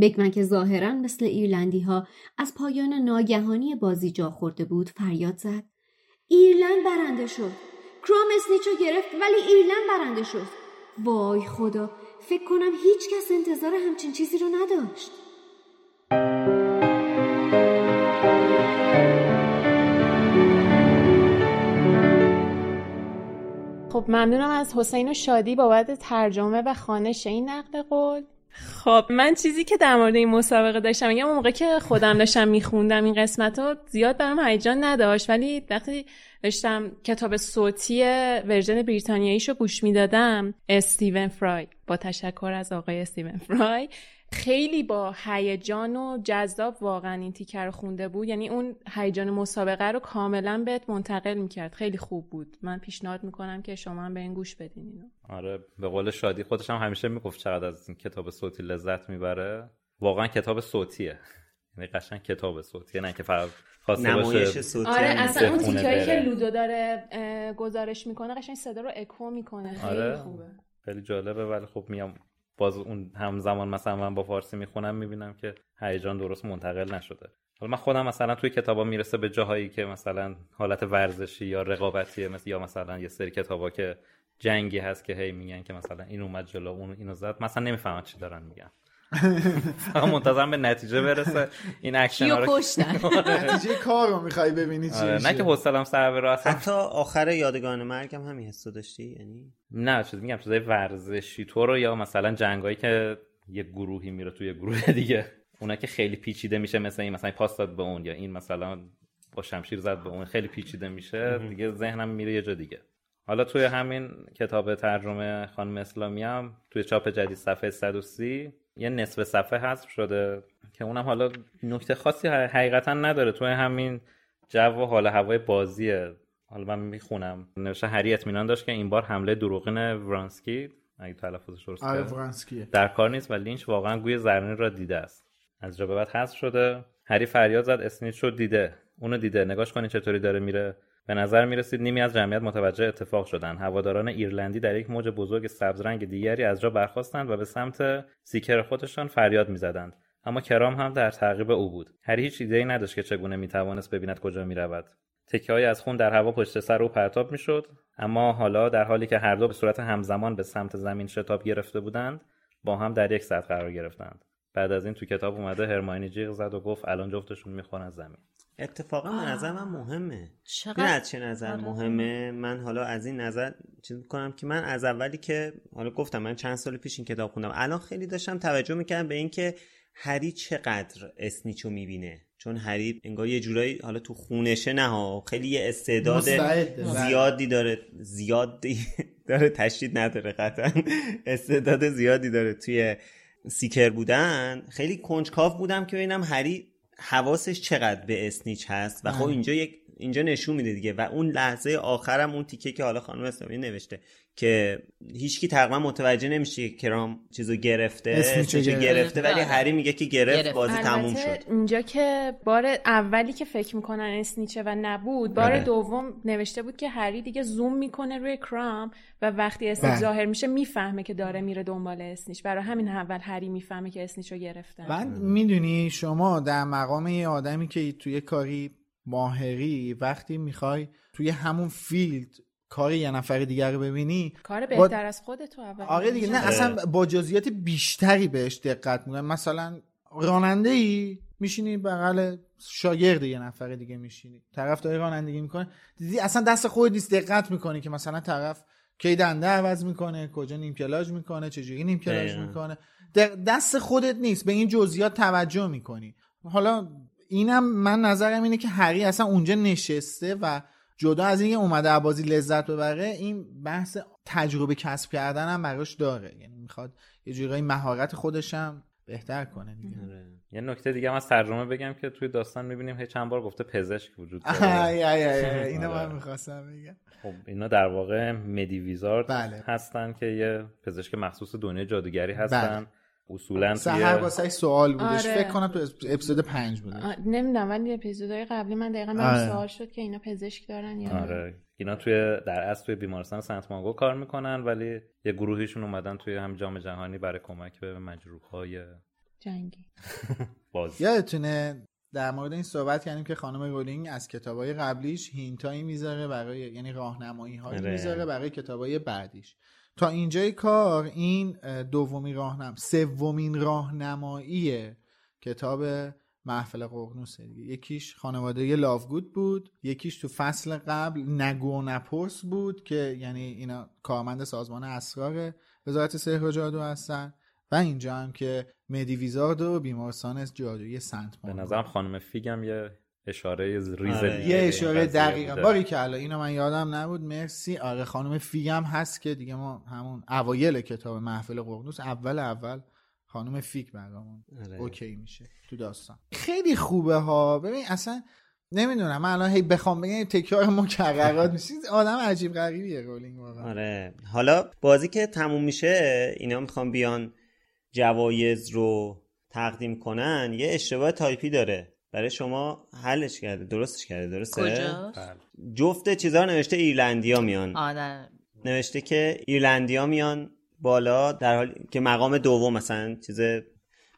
بگمن که ظاهرا مثل ایرلندی ها از پایان ناگهانی بازی جا خورده بود فریاد زد. ایرلند برنده شد. کرام اسنیچو گرفت ولی ایرلند برنده شد. وای خدا! فکر کنم هیچ کس انتظار همچین چیزی رو نداشت. خب ممنونم از حسین و شادی بابت ترجمه و خانش این نقل قول. خب من چیزی که در مورد این مسابقه داشتم میگم اون موقع که خودم داشتم میخوندم این قسمت ها زیاد برام هیجان نداشت. ولی وقتی داشتم کتاب صوتی ورژن بریتانیاییشو گوش می‌دادم استیون فرای با تشکر از آقای استیون فرای خیلی با هیجان و جذاب واقعا این تیکر رو خونده بود. یعنی اون هیجان مسابقه رو کاملا بهت منتقل می‌کرد. خیلی خوب بود. من پیشنهاد می‌کنم که شما هم به این گوش بدین اینو. آره به قول شادی خودش هم همیشه می‌گفت چقدر از این کتاب صوتی لذت می‌بره. واقعا کتاب صوتیه. یعنی قشنگ کتاب صوتیه. نه که فقط خواسته باشه صوتی آره اصلا اون تیکایی که. لودو داره گزارش می‌کنه قشنگ صدا رو اکو می‌کنه. خیلی آره. خوبه. خیلی جالبه ولی خب میام باز اون همزمان مثلا من با فارسی می‌خونم می‌بینم که هیجان درست منتقل نشده. حالا من خودم مثلا توی کتابا می‌رسه به جاهایی که مثلا حالت ورزشی یا رقابتیه مثل یا مثلا یه سری کتابا که جنگی هست که هی میگن که مثلا این اومد جلو اون اینو زد. مثلا نمی‌فهمم چی دارن میگن. فقط منتظرم به نتیجه برسه. این اکشن کیو رو کشتن نتیجه کار رو می‌خوای ببینی چی آره،. نه که حوصله‌ام سر بره اصلا حتی آخر یادگاران مرگم همین حسو داشتی یعنی؟ نه چیز میگم چیزای ورزشی تو رو یا مثلا جنگایی که یه گروهی میره توی گروه دیگه. اونا که خیلی پیچیده میشه مثل این مثلا پاس داد به اون یا این مثلا با شمشیر زد به اون خیلی پیچیده میشه. دیگه ذهنم میره یه جا دیگه. حالا توی همین کتاب ترجمه خانم اسلامی هم توی چاپ جدید صفحه 130 یه نصف صفحه حذف شده که اونم حالا نکته خاصی حقیقتا نداره. توی همین جو و حال هوای بازیه. حالا من می‌خونم. نوشته هری اطمینان داشت که این بار حمله دروغین ورانسکی اگه تلفظش درست آره در کار نیست و لینچ واقعا گوی زرین را دیده است. از جا به بعد حذف شده. هری فریاد زد Snitch رو دیده. اونو دیده. نگاش کنین چطوری داره میره. به نظر می‌رسید نیمی از جمعیت متوجه اتفاق شدن هواداران ایرلندی در یک موج بزرگ سبز رنگ دیگری از جا برخاستند و به سمت Seeker خودشان فریاد می‌زدند. اما کرام هم در تعقیب او بود. هری هیچ ایده‌ای نداشت که چگونه می‌توانست ببیند کجا می‌رود. تکه از خون در هوا پشت سر او پرتاب می‌شد. اما حالا در حالی که هر دو به صورت همزمان به سمت زمین شتاب گرفته بودند با هم در یک سطح قرار گرفتند. بعد از این تو کتاب اومده هرماینی جیغ زد و گفت الان جفتشون می‌خورن زمین. اتفاقا به نظر من مهمه. چقدر- از چه نظر آره. مهمه؟ من حالا از این نظر چیز می‌کنم که من از اولی که حالا گفتم من چند سال پیش این کتاب خوندم الان خیلی داشتم توجه می‌کردم به اینکه هری چقدر اسنیچو می‌بینه. چون هری انگار یه جورایی حالا تو خونشه نه ها خیلی یه استعداد. زیادی داره. زیادی داره تشدید نداره قطعا. استعداد زیادی داره توی سیکر بودن. خیلی کنجکاو بودم که ببینم هری حواسش چقدر به اسنیچ هست و خب اینجا یک اینجا نشون میده دیگه و اون لحظه آخرم اون تیکه که حالا خانم اسلامی نوشته که هیچکی تقریبا متوجه نمیشه که کرام چیزو گرفته اسنیچو اسنیچو گرفته. گرفته ولی آره. هری میگه که گرفت گرفت. بازی تموم شد اینجا که بار اولی که فکر می‌کنن اسنیچه و نبود بار آره. دوم نوشته بود که هری دیگه زوم می‌کنه روی کرام و وقتی اسنیچ بله. ظاهر میشه می‌فهمه که داره میره دنبال اسنیچ برای همین اول هری می‌فهمه که اسنیچ رو گرفتن بعد می‌دونی شما در مقام یه آدمی که توی کاری ماهری وقتی می‌خوای توی همون فیلد کار یه نفر دیگر رو ببینی کار با- بهتر از خودتو اول آره دیگه نه آره. اصلا با جزئیات بیشتری بهش دقت می‌کنن مثلا راننده ای میشینی بغل شاگرد یه نفر دیگه میشینی. طرف داره رانندگی می‌کنه. دیدی اصلا دست خود نیست دقت می‌کنی که مثلا طرف کی دنده عوض می‌کنه کجا نیم کلاژ می‌کنه چجوری نیم دقیقاً. می‌کنه. دست خودت نیست به این جزئیات توجه می‌کنی. حالا اینم من نظرم اینه که هری اصلا اونجا نشسته و جدا از اینکه اومده از بازی لذت ببره این بحث تجربه کسب کردن هم براش داره یعنی می‌خواد یه جورایی مهارت خودش هم بهتر کنه دیگه آره. یه نکته دیگه هم از ترجمه بگم که توی داستان می‌بینیم هی چند بار گفته پزشک وجود داره اینو آره. من می‌خواستم بگم خب اینا در واقع مدی ویزارد بله. هستن که یه پزشک مخصوص دنیای جادوگری هستن بله. اصولا سهر واسه سوال بودش آره. فکر کنم تو اپیزود پنج بودش آه، نمی‌دونم ولی اپیزودهای قبلی من دقیقا آره. سوال شد که اینا پزشک دارن یا نه. آره اینا توی در اصل توی بیمارستان سنت مانگو کار می‌کنن ولی یه گروهیشون اومدن توی هم جام جهانی برای کمک به مجروحهای جنگی بازی یادتونه در مورد این صحبت کردیم که خانم رولینگ از کتابای قبلیش هینتایی می‌ذاره برای یعنی راهنمایی هایی آره. می‌ذاره برای کتابای بعدیش تا اینجای کار این اه، دومین راهنم سومین راهنمایی کتاب محفل قرنوسه دیگه یکیش خانواده لاوگود بود یکیش تو فصل قبل نگو و نپرس بود که یعنی اینا کارمند سازمان اسرار وزارت سحر و جادو هستن و اینجا هم که مدی ویزارد و بیمارستان جادویی سنت به. نظرم خانم فیگم یه اشاره ریز آره. یه اشاره دقیقا. بوده. باری که الان اینو من یادم نبود مرسی. آره خانم فیگم هست که دیگه ما همون اوایل کتاب محفل ققنوس اول اول خانم فیگ برامون آره. OK میشه تو داستان. خیلی خوبه ها. ببین اصلا نمی‌دونم. من الان هی بخوام بگم تکرار مکررات میشه. آدم عجیب غریبیه رولینگ واقعا. آره. حالا بازی که تموم میشه اینا می‌خوان بیان جوایز رو تقدیم کنن یه اشتباه تایپی داره. برای شما حلش کرده درستش کرده درسته کجا؟ بله. جفت چیزا رو نوشته ایرلندیا میان آره نوشته که ایرلندیا میان بالا در حالی که مقام دوم مثلا چیز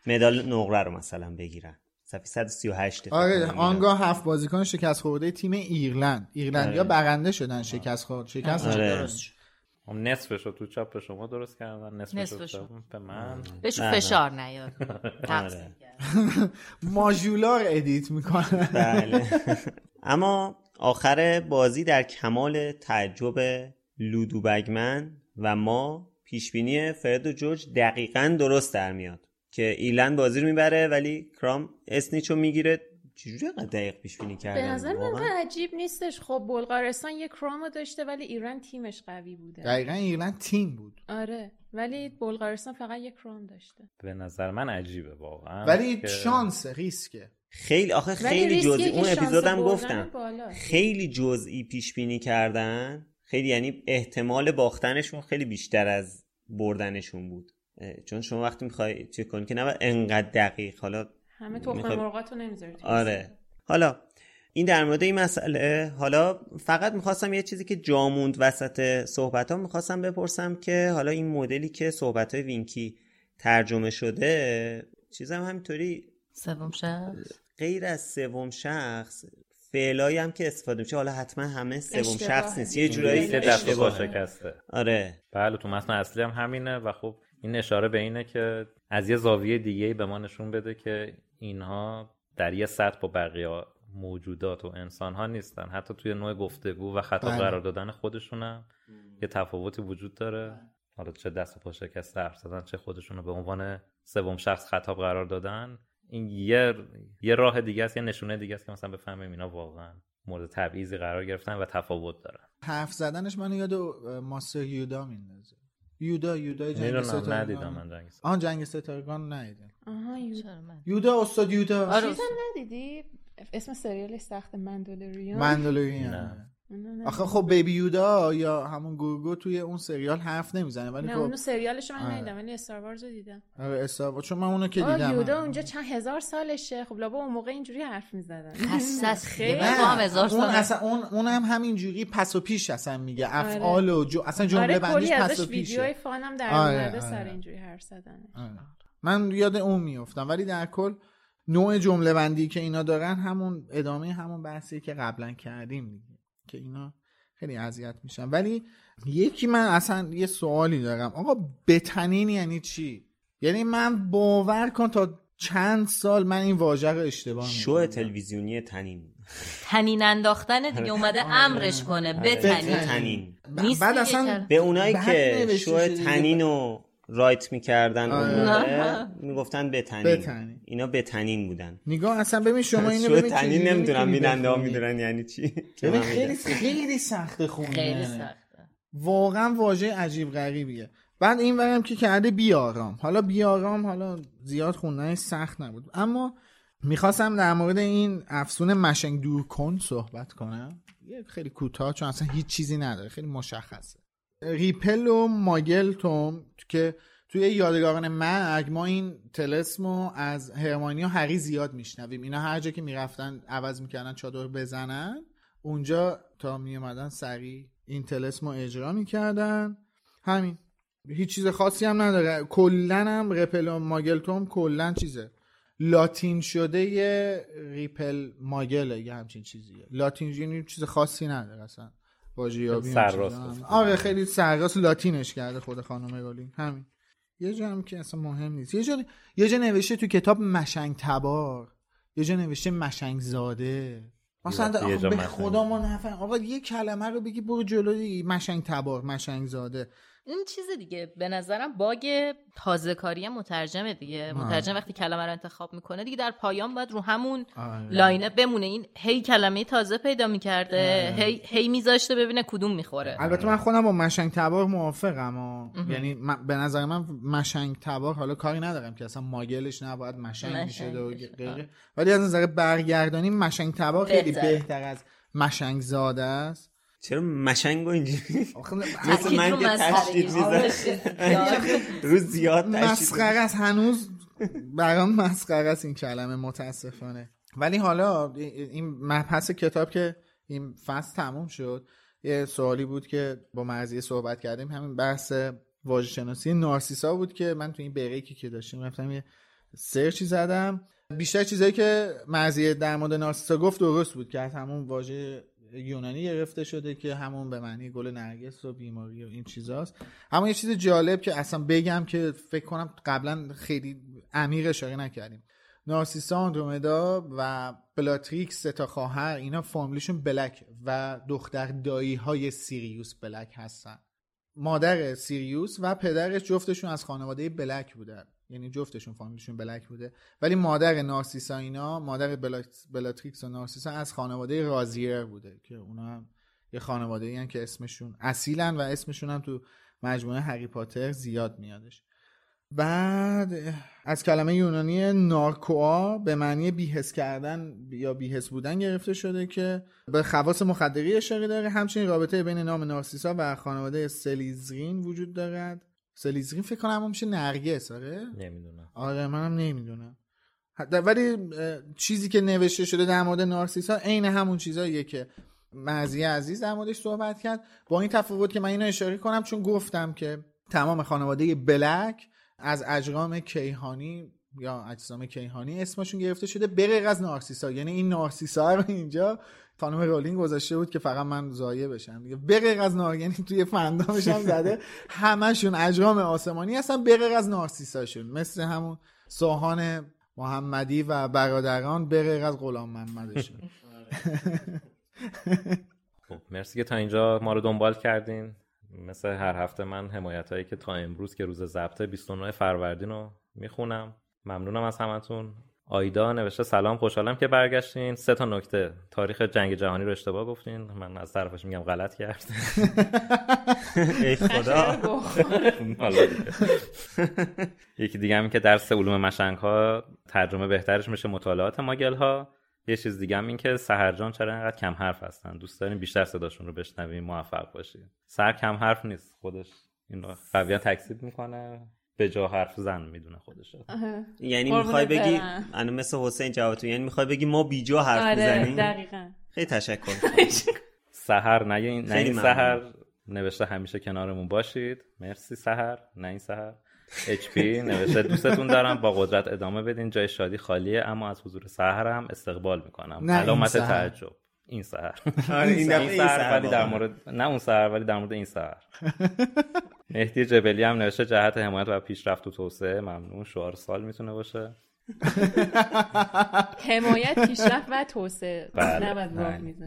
مدال نقره رو مثلا بگیرن صفحه 138 فکر آره. آنگاه هفت بازیکن شکست خورده تیم ایرلند ایرلندیا آره. برنده شدن شکست خورد شکست آره. درست خب نصفش رو تو چاپ به شما درست کردن نصفش رو به من. بله. فشار نیاد. آره. modular edit می‌کنه. بله. اما آخر بازی در کمال تعجب لودو بگمن و ما پیشبینی فرد و جورج دقیقا درست در میاد که ایرلند بازی رو می‌بره ولی کرام اسنیچو می‌گیره چجوری انقدر دقیق پیش بینی کردن؟ به نظر من عجیب نیستش. خب بلغارستان یه کرامو داشته ولی ایران تیمش قوی بوده. دقیقا ایرلند تیم بود. آره ولی بلغارستان فقط یه کرام داشته. به نظر من عجیبه واقعا. ولی که- شانس ریسکه. خیلی آخه خیلی جزئی اون اپیزودم گفتم. خیلی جزئی پیش بینی کردن. خیلی یعنی احتمال باختنشون خیلی بیشتر از بردنشون بود. چون شما وقتی می‌خوای چه کنی که نباید انقدر دقیق. حالا همه تخم میخواد- مرغاتو نمی‌ذاری توی آره. حالا این در مورد این مسئله حالا فقط می‌خواستم یه چیزی که جاموند وسط صحبت ها می‌خواستم بپرسم که حالا این مدلی که صحبت های وینکی ترجمه شده چیزم همینطوری سوم شخص. غیر از سوم شخص فعلایی هم که استفاده میشه حالا حتما همه سوم. شخص نیست یه جورایی اشتباه. شکسته. آره. بله تو متن اصلی هم همینه و خب این اشاره به اینه که از یه زاویه دیگه به ما نشون بده که اینها در یه سطح با بقیه موجودات و انسان ها نیستن. حتی توی نوع گفتگو و خطاب بله. قرار دادن خودشون هم یه تفاوتی وجود داره. حالا چه دست و پا شکسته حرف زدن چه خودشون رو به عنوان سوم شخص خطاب قرار دادن. این یه یه راه دیگه است یه نشونه دیگه است که مثلا بفهمیم اینا واقعا مورد تبعیضی قرار گرفتن و تفاوت دارن. حرف زدنش منو یاد ماستر یودا میندازه. یودا یودا جنگ ستارگان. ندیدم من جنگ ستارگان. آن جنگ ستارگان ندیدم. آها یو- چرا من یودا استاد یودا. آره. چیزم ندیدی؟ اسم سریالش سخت مندلوریان مندلوریان. آخه خب بیبی یودا یا همون گورگو توی اون سریال حرف نمی‌زنه ولی نه خب اونو سریالش من آره. ندیدم ولی استار وارز رو دیدم آره استار چون من اونو که آه دیدم یودا اونجا چند هزار سالشه خب لابا اون موقع اینجوری حرف می‌زدن است. خیلی هم هزار اون سال. اصلا اون اون هم همینجوری پس و پیش اصلا میگه آره. افعال و جو اصلا جمله آره بندیش پس و ویدیوهای پیشه فانم در آره، اومده آره. سر اینجوری حرف زدن. من یاد اون میفتم ولی در کل نوع جمله بندی که اینا دارن همون ادامه همون بحثی که قبلا کردیم دیگه که اینا خیلی اذیت میشن. ولی یکی من اصلا یه سوالی دارم. آقا بتنین یعنی چی؟ یعنی من باور کن تا چند سال من این واژه رو اشتباه شو. تلویزیونی تنین. تنین انداختن دیگه اومده امرش کنه. آره، بتنین. تنین بعد اصلا. به اونایی که شو. تنین رو رایت می‌کردن اون آره. می‌گفتن بتنین. بتنین. اینا بتنین بودن. نگاه اصلا ببین شما اینو ببین تنین چجوری نمی‌دونم بیننده ها. می‌دونن یعنی چی. ببین خیلی خیلی سخته خونده خیلی سخته. واقعا واژه عجیب غریبیه. بعد این ورم که کرده بیارام حالا بیارام حالا زیاد خوندنش سخت نبود. اما می‌خواستم در مورد این افسون مشنگ دور کن صحبت کنم. خیلی کوتاه چون اصلا هیچ چیزی نداره. خیلی مشخصه. ریپل و ماگل توم که توی یادگاران مرگ ما این تلسمو از هرمانی و هری زیاد میشنویم. اینا هر جا که می‌رفتن عوض می‌کردن چادر بزنن. اونجا تا میومدن سریع این تلسمو اجرا می‌کردن. همین. هیچ چیز خاصی هم نداره. کلا هم رپل و ماگل توم کلا چیزه. لاتین شده یه ریپل ماگله یه همچین چیزیه. لاتین یعنی چیز خاصی نداره اصلا. واژه یابی سرراست. آره خیلی سرراست لاتینش کرده خود خانم رولینگ همین. یه جا هم که اصلا مهم نیست. یه جا یه جا نوشته تو کتاب مشنگ تبار. یه جا نوشته مشنگ زاده. مثلا به. خدا ما نفهم. آقا یه کلمه رو بگی برو جلو دیگه مشنگ تبار مشنگ زاده. این چیز دیگه. به نظرم باگ تازه کاری مترجمه دیگه. مترجم وقتی کلمه رو انتخاب می‌کنه دیگه در پایان باید رو همون آره. لاینه بمونه. این هی کلمه تازه پیدا می‌کرده. هی هی میذاشته ببینه کدوم می‌خوره. البته من خودم با مشنگ تبار موافقم و یعنی من- به نظر من مشنگ تبار حالا کاری ندارم که اصلا ماگلش نباید مشنگ میشه و. غیره. ولی از نظر برگردانی مشنگ تبار خیلی. بهتر از مشنگ زاده است. چرا مشنگ و اینجوری؟ مثل من رو که. تشدید میزن روز زیاد تشدید مسخره است هنوز برام مسخره است این کلمه متاسفانه. ولی حالا این مبحث کتاب که این فصل تموم شد یه سوالی بود که با مرزیه صحبت کردیم. همین بحث واژه شناسی نارسیسا بود که من تو این بریکی که داشتیم رفتم یه سرچی زدم. بیشتر چیزایی که مرزیه در مورد نارسیسا گفت درست بود که از همون واژه یونانی گرفته شده که همون به معنی گل نرگس و بیماری و این چیزاست. اما یه چیز جالب که اصلا بگم که فکر کنم قبلا خیلی عمیق اشاره نکردیم. نارسیسا آندرومدا و بلاتریکس تا خواهر اینا فامیلیشون بلک و دختر دایی های سیریوس بلک هستن. مادر سیریوس و پدرش جفتشون از خانواده بلک بودن. یعنی جفتشون فامیلیشون بلک بوده. ولی مادر نارسیسا اینا مادر بلات- بلاتریکس و نارسیسا از خانواده روزیر بوده که اونا هم یه خانواده ای که اسمشون اصیلن و اسمشون هم تو مجموعه هری پاتر زیاد میادش. بعد از کلمه یونانی نارکوا به معنی بیهس کردن یا بیهس بودن گرفته شده که به خواص مخدری اشاره داره. همچنین رابطه بین نام نارسیسا و خانواده سلیزرین وجود دارد. سلیزرین فکر کنم هم میشه نرگس آره؟ نمی‌دونم. آره منم نمی‌دونم. ولی چیزی که نوشته شده در مورد نارسیسا عین همون چیزاییه که مرزی عزیز در موردش صحبت کرد. با این تفاوت که من اینو اشاره کنم چون گفتم که تمام خانواده بلک از اجرام کیهانی یا اجسام کیهانی اسمشون گرفته شده به غیر از نارسیسا. یعنی این نارسیسا رو اینجا خانم رولینگ گذاشته بود که فقط من زایه بشم. دیگه به غیر از نار یعنی توی فندامش هم زده. همشون اجرام آسمانی هستن به غیر از نارسیساشون. مثل همون سوهان محمدی و برادران به غیر از غلام محمدشون. خب مرسی که تا اینجا ما رو دنبال کردین. مثل هر هفته من حمایت هایی که تا امروز که روز ضبط 29 فروردین رو می‌خونم. ممنونم از همتون. آیدا نوشته سلام خوشحالم که برگشتین. سه تا نکته. تاریخ جنگ جهانی رو اشتباه گفتین. من از طرفش میگم غلط کرد. ای خدا. یکی دیگه هم که درس علوم مشنگ ها ترجمه بهترش میشه مطالعات ماگل ها یه چیز دیگه هم این که سهرجان چرا اینقدر کم حرف هستن؟ دوست داریم بیشتر صداشون رو بشنویم موفق باشیم سر کم حرف نیست. خودش این رو قویا تکسیب می‌کنه. به جا حرف زن می‌دونه خودش. یعنی می‌خوای بگی. انا مثل حسین جواتو یعنی می‌خوای بگی ما بیجا حرف آره بزنیم دقیقا. خیلی تشکر سهر نه این نه این. سهر نوشته همیشه کنارمون باشید. مرسی سهر نه این سهر HP نوشته دوستتون دارم با قدرت ادامه بدین. جای شادی خالیه اما از حضور سهر هم استقبال می‌کنم. علامت. تعجب. این سهر آره این این سهر ولی در. مورد نه اون سهر ولی در مورد این سهر مهدی جبلی هم نوشته جهت حمایت و پیشرفت و توسعه. ممنون. شعار سال می‌تونه باشه. حمایت پیشرفت و توسعه. بله،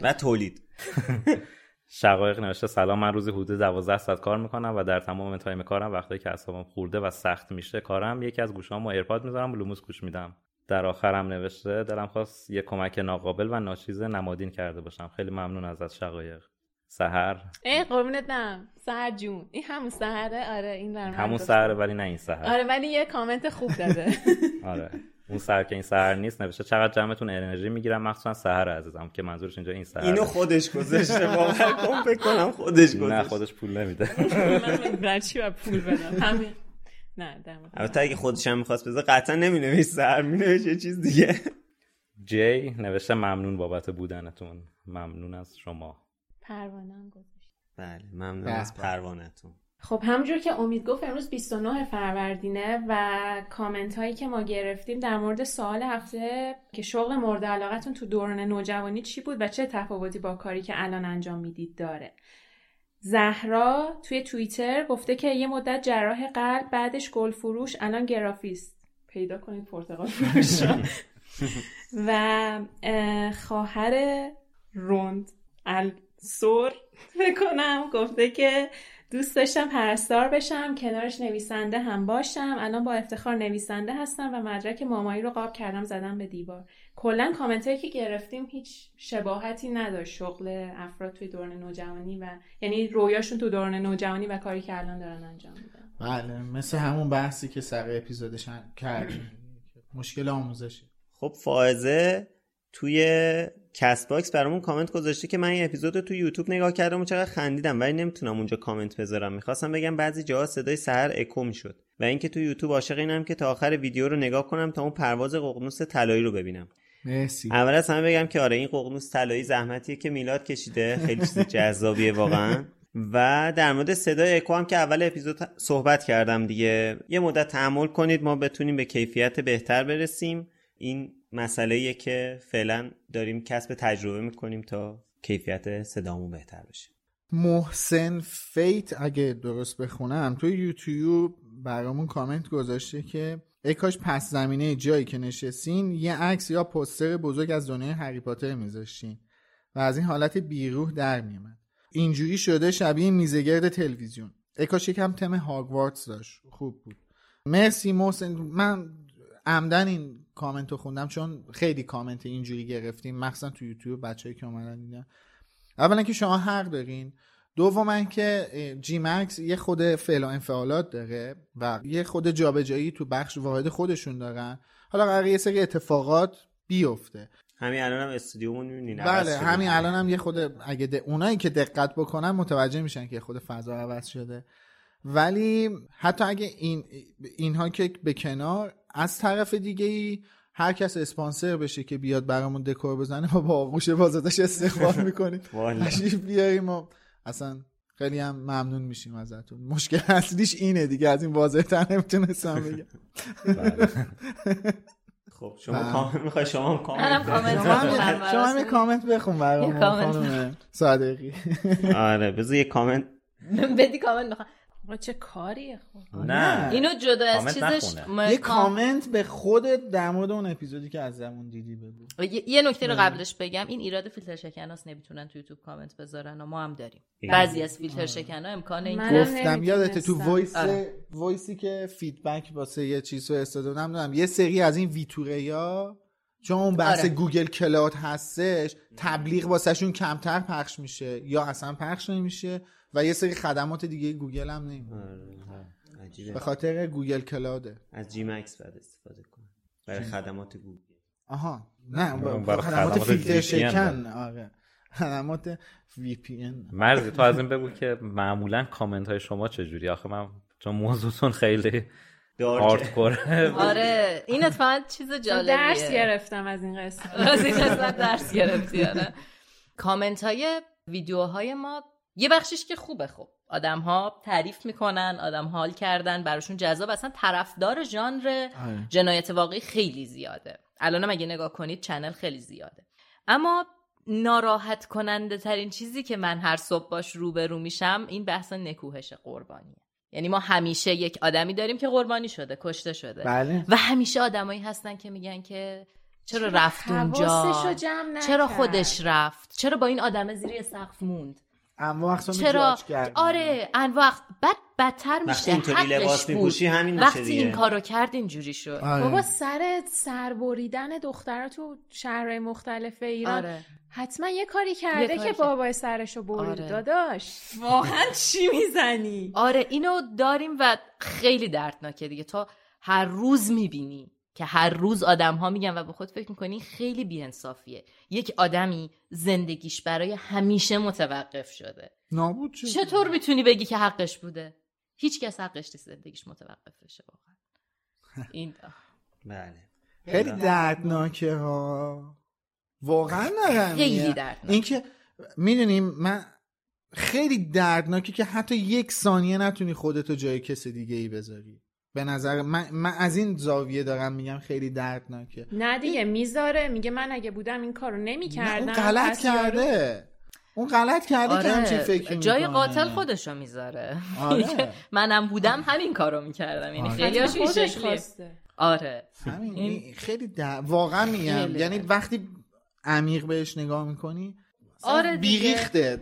و تولید. شقایق نوشته سلام من روزی حدود 12 ساعت کار می‌کنم و در تمام تایم کارم وقتی که اعصابم خورده و سخت میشه کارم یکی از گوشامو AirPod می‌ذارم و لوموس گوش میدم. در آخرم نوشته دلم خواست یه کمک ناقابل و ناچیز نمادین کرده باشم. خیلی ممنون ازت شقایق. سهر ای قربونت برم. سهر جون. این همون سهره آره این همون گفت. سهر ولی نه این سهر آره ولی یه کامنت خوب داده. آره. اون سهر که این سهر نیست نوشته چقدر جمعتون انرژی می‌گیرم؟ مخصوصا سهر عزیزم که منظورش اینجا این سهر اینو خودش گذاشته. باور کن فکر کنم خودش نه گذاشته. خودش پول نمیده. من چی باید پول بدم. همین. نه در مورد- البته اگه خودش هم می‌خواست بذاره قطعا نمی سر می یه چیز دیگه. جی نوشته ممنون بابت بودنتون. ممنون از شما. پروانه هم گذاشت. بله ممنون از. پروانتون خب همونجور که امید گفت امروز 29 فروردینه و کامنت هایی که ما گرفتیم در مورد سوال هفته که شغل مورد علاقتون تو دوران نوجوانی چی بود و چه تفاوتی با کاری که الان انجام می‌دید داره. زهرا توی توییتر گفته که یه مدت جراح قلب بعدش گل فروش الان گرافیست. پیدا کنید پرتغال فروش رو. و اه، خواهر روند السور فکر کنم گفته که دوست داشتم پرستار بشم کنارش نویسنده هم باشم. الان با افتخار نویسنده هستم و مدرک مامایی رو قاب کردم زدم به دیوار. کلا کامنت هایی که گرفتیم هیچ شباهتی نداشت شغل افراد توی دوران نوجوانی و یعنی رویاشون تو دوران نوجوانی و کاری که الان دارن انجام میدن. بله مثل همون بحثی که سر اپیزودش کردیم. مشکل آموزشی. خب فائزه توی Castbox برامون کامنت گذاشته که من این اپیزود رو تو یوتیوب نگاه کردم و چقدر خندیدم ولی نمی‌تونم اونجا کامنت بذارم. می‌خواستم بگم بعضی جاها صدای سحر اکو می‌شد و اینکه تو یوتیوب عاشق اینم که تا آخر ویدیو رو نگاه کنم تا اون پرواز ققنوس طلایی رو ببینم. مرسی. اول از همه بگم که آره این ققنوس طلایی زحمتیه که میلاد کشیده. خیلی چیز جذابیه واقعا. و در مورد صدای اکو هم که اول اپیزود صحبت کردم دیگه یه مدت تحمل کنید ما بتونیم به کیفیت بهتر برسیم. این مسئله که فعلا داریم کسب تجربه می‌کنیم تا کیفیت صدامون بهتر بشه. محسن فیت اگه درست بخونم توی یوتیوب برامون کامنت گذاشته که ای کاش پس زمینه جایی که نشستین یه عکس یا پستر بزرگ از دنیای هری پاتر میذاشتین و از این حالت بیروح در میومد اینجوری شده شبیه میزگرد تلویزیون. ای کاش یکم تم هاگوارتس داشت. خوب بود. مرسی محسن. من عمدن این کامنت رو خوندم چون خیلی کامنت اینجوری گرفتیم. مخصوصا تو یوتیوب بچه‌ای که اومدن دیدن. اولا که شما حق دارین. دوم که جی مکس یه خود فعل و انفعالات داره و یه خود جابجایی تو بخش واحد خودشون دارن. حالا قرار یه سری اتفاقات بیفته. همین الان هم استودیومون می‌بینین بله همین الان هم یه خود اگه ده... اونایی که دقت بکنن متوجه میشن که خود فضا عوض شده. ولی حتی اگه این اینها که به کنار از طرف دیگه ای هر کس اسپانسر بشه که بیاد برامون دکور بزنه ما با آغوش بازدش استقبال می‌کنیم. تشریف بیاریم و اصلا خیلی هم ممنون میشیم ازتون. مشکل اصلیش اینه دیگه از این واضح تر نمی‌تونستم بگم. خب شما کامنت می‌خوای شما هم کامنت کامنت شما هم یه کامنت بخون خانم صادقی. آره بذار یه کامنت. بدی کامنت می‌خوام. چه کاریه خب؟ نه. اینو جدا از چیزش یه کامنت به خودت در مورد اون اپیزودی که ازمون دیدی بگو. یه- یه نکته رو قبلش بگم. این ایراد فیلتر شکناست نمی‌تونن تو یوتیوب کامنت بذارن و ما هم داریم. بعضی از فیلتر شکنا امکان این گفتم یادت تو. وایس آره. وایسی که فیدبک واسه یه چیز رو استفاده نمی‌دونم یه سری از این ویتوریا چون اون بحث آره. گوگل کلاد هستش تبلیغ واسهشون کمتر پخش میشه یا اصلا پخش نمیشه. و یه سری خدمات دیگه گوگل هم نمیده به عجیبه. خاطر گوگل کلاده. از جی مکس بعد استفاده کن برای خدمات گوگل. آها. نه برای خدمات خدمات فیلتر VPN شکن. آره. خدمات VPN مرزی تو از این بگو که معمولا کامنت های شما چجوری؟ آخه من چون موضوعتون خیلی دارکه. هاردکوره آره. این اتفاقا چیز جالبیه درس گرفتم از این قصه از این قسمت درس گرفتی آره. کامنت های ویدیوهای ما یه بخشش که خوبه خب. آدم ها تعریف می‌کنن آدم حال کردن براشون جذاب. اصلا طرفدار ژانر آره. جنایت واقعی خیلی زیاده. الانم اگه نگاه کنید چنل خیلی زیاده. اما ناراحت کننده ترین چیزی که من هر صبح باش روبرو میشم این بحث نکوهش قربانیه یعنی ما همیشه یک آدمی داریم که قربانی شده کشته شده. بله. و همیشه آدمایی هستن که میگن که چرا رفت اونجا؟ جمع. چرا خودش رفت؟ چرا با این آدم زیر سقف موند؟ اما چرا. آره انواع بعد بدتر میشه وقتی اینطوری لباس. میپوشی همین میشه وقتی دیگه. این کارو کرد اینجوری شد آره. بابا سر سر بریدن دختر تو شهرهای مختلف ایران آره حتما یه کاری کرده کاری که. بابای سرشو برید آره. داداش واقعا چی می‌زنی آره اینو داریم و خیلی دردناکه دیگه تا هر روز می‌بینی که هر روز آدم ها میگن و به خود فکر می‌کنی خیلی بیانصافیه. یک آدمی زندگیش برای همیشه متوقف شده. نابود شد چطور می‌تونی بگی که حقش بوده؟ هیچ کس حقش نیست زندگیش متوقف بشه واقعا. این بله. خیلی دردناکه ها. واقعا نرمیه خیلی دردناک. اینکه می‌دونیم من خیلی دردناکه که حتی یک ثانیه نتونی خودتو جای کس دیگه ای بذاری. به نظر من, من از این زاویه دارم میگم خیلی دردناکه. نه دیگه می‌ذاره. میگه من اگه بودم این کارو نمی‌کردم اون غلط کرده. اون غلط کرده که همچین فکر آره جای می‌کنه. قاتل خودشو می‌ذاره. آره. منم بودم همین کارو می‌کردم. یعنی آره. خیلی این خودش. خواسته. آره. همین این- این خیلی در... واقعا میگم. یعنی وقتی عمیق بهش نگاه می‌کنی آره. بیریخته.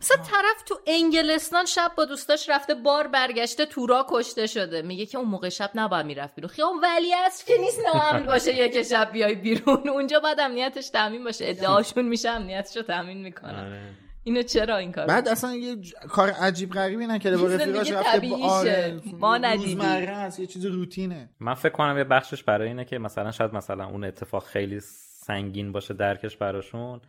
مثلا طرف تو انگلستان شب با دوستاش رفته بار برگشته تورا کشته شده. میگه که اون موقع شب نباید می‌رفت بیرون. خیام ولی است که نیست نامن باشه یک شب بیای بیرون. اونجا باید امنیتش تامین باشه. ادعاشون میشه امنیتش رو تامین می‌کنن. آره. اینو چرا این کار بعد اصلا یه ج- کار عجیب غریبی نکرده با زندگی رفیقاش رفته با. آره ما ندیدیم. یه چیز روتینه. من فکر کنم یه بخشش برای اینه که مثلا شاید مثلا اون اتفاق خیلی سنگین باشه درکش براشون.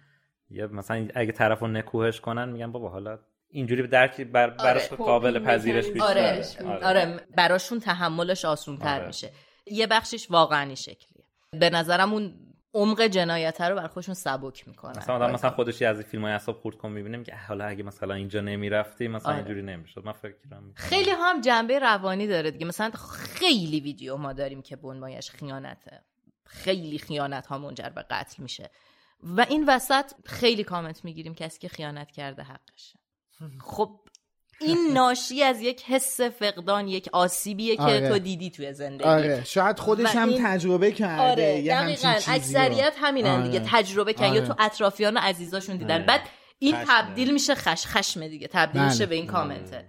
یا مثلا اگه طرف رو نکوهش کنن میگن بابا حالا اینجوری به درک بر براش قابل پذیرش بیشتره. آره آره. آره براشون تحملش آسون تر آره. میشه. یه بخشش واقعا شکلیه. به نظرم اون عمق جنایت رو بر خودشون سبک می‌کنن. مثلا آدم مثلا خودش از این فیلم های اصاب خورد کن می‌بینیم که حالا اگه مثلا اینجا نمی‌رفتی مثلا آره. اینجوری نمی‌شد. من فکر کنم خیلی هم جنبه روانی داره دیگه. مثلا خیلی ویدیو ما داریم که بنمایش خیانته. خیلی خیانت ها منجر به قتل میشه. و این وسط خیلی کامنت می‌گیریم کسی که خیانت کرده حقشه خب این ناشی از یک حس فقدان یک آسیبیه که آره. تو دیدی توی زندگی آره شاید خودش هم این- تجربه کرده آره یه دقیقا. اکثریت همینن دیگه آره. تجربه کردن یا آره. تو اطرافیان و عزیزاشون دیدن آره. بعد این خشمه. تبدیل میشه خش خشم دیگه تبدیل بله. میشه به این کامنته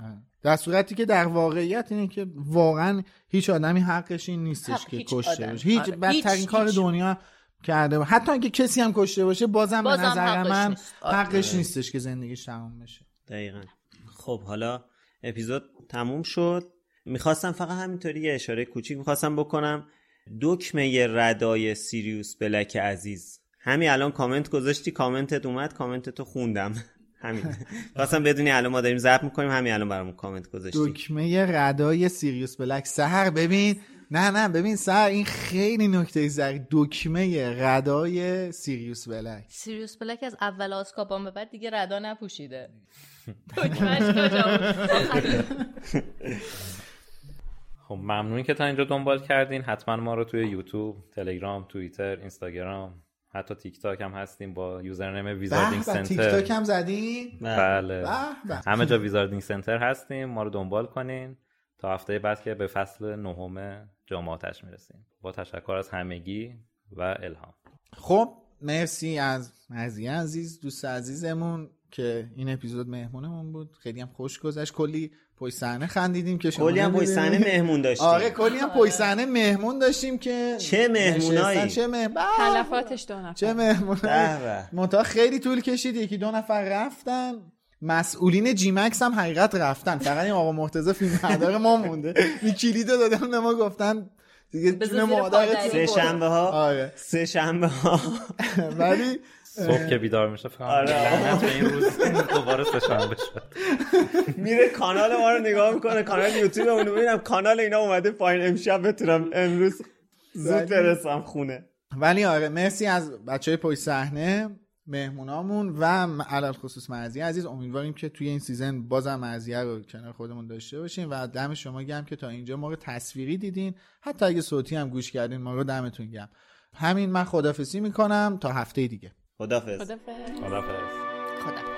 آره. در صورتی که در واقعیت اینه که واقعا هیچ آدمی حقش این نیستش حق که کشته هیچ آره. بدترین کار. دنیا کرده باشه. حتی اگه کسی هم کشته باشه بازم, بازم به نظر حقش من نیست. آره. حقش نیستش که زندگیش تموم بشه. دقیقا. خب حالا اپیزود تموم شد. می‌خواستم فقط همینطوری یه اشاره کوچیک می‌خواستم بکنم. دکمه ردای سیریوس بلک عزیز. همین الان کامنت گذاشتی کامنتت اومد کامنتتو خوندم. همین. خواستم بدونی الان ما داریم ضبط می‌کنیم همین الان برامون کامنت گذاشتی. دکمه ردای سیریوس بلک. سهر ببین نه نه ببین سهر این خیلی نکته زری دکمه ردای سیریوس بلک. سیریوس بلک از اول آزکابان به بعد دیگه ردا نپوشیده؟ خب ممنون که تا اینجا دنبال کردین. حتما ما رو توی یوتیوب تلگرام توییتر اینستاگرام حتی تیک تاک هم هستیم با username Wizarding به تیک Center. تاک هم زدی بله. به به. همه جا Wizarding Center هستیم. ما رو دنبال کنین. تا هفته بعد که به فصل نهم جام آتش می‌رسیم. با تشکر از همگی و الهام. خب مرسی از مرزی عزیز دوست عزیزمون که این اپیزود مهمونمون بود. خیلی هم خوش گذشت. کلی پشت صحنه خندیدیم که شما کلی هم پشت صحنه. مهمون داشتیم. آره کلی هم پشت صحنه مهمون داشتیم که چه مهمونایی؟ چه مهمون تلفاتش دو نفر. چه مهمون به به. منتها خیلی طول کشید. یکی دو نفر رفتن. مسئولین جیمکس هم حقیقت رفتن. فقط این آقا مرتضی فیلم بردار ما مونده. این کلیدو دادن به ما گفتن دیگه جون مادرت پادری. سه شنبه ها. آره. سه شنبه ها. ولی صبح که بیدار میشه فکر کنم آره. این روز. دوباره سه‌شنبه شد. میره کانال ما رو نگاه می‌کنه. کانال یوتیوب اون رو ببینم کانال اینا اومده پایین. امشب بتونم امروز زود برسم خونه. ولی آره مرسی از بچه های پشت صحنه. مهمونامون و علی‌الخصوص مرضیه عزیز امیدواریم که توی این season بازم مرضیه رو کنار خودمون داشته باشیم و دم شما گرم که تا اینجا ما رو تصویری دیدین. حتی اگه صوتی هم گوش کردین ما رو دمتون گم همین من خدافسی می‌کنم تا هفته دیگه. خدافظ خدافظ خدافظ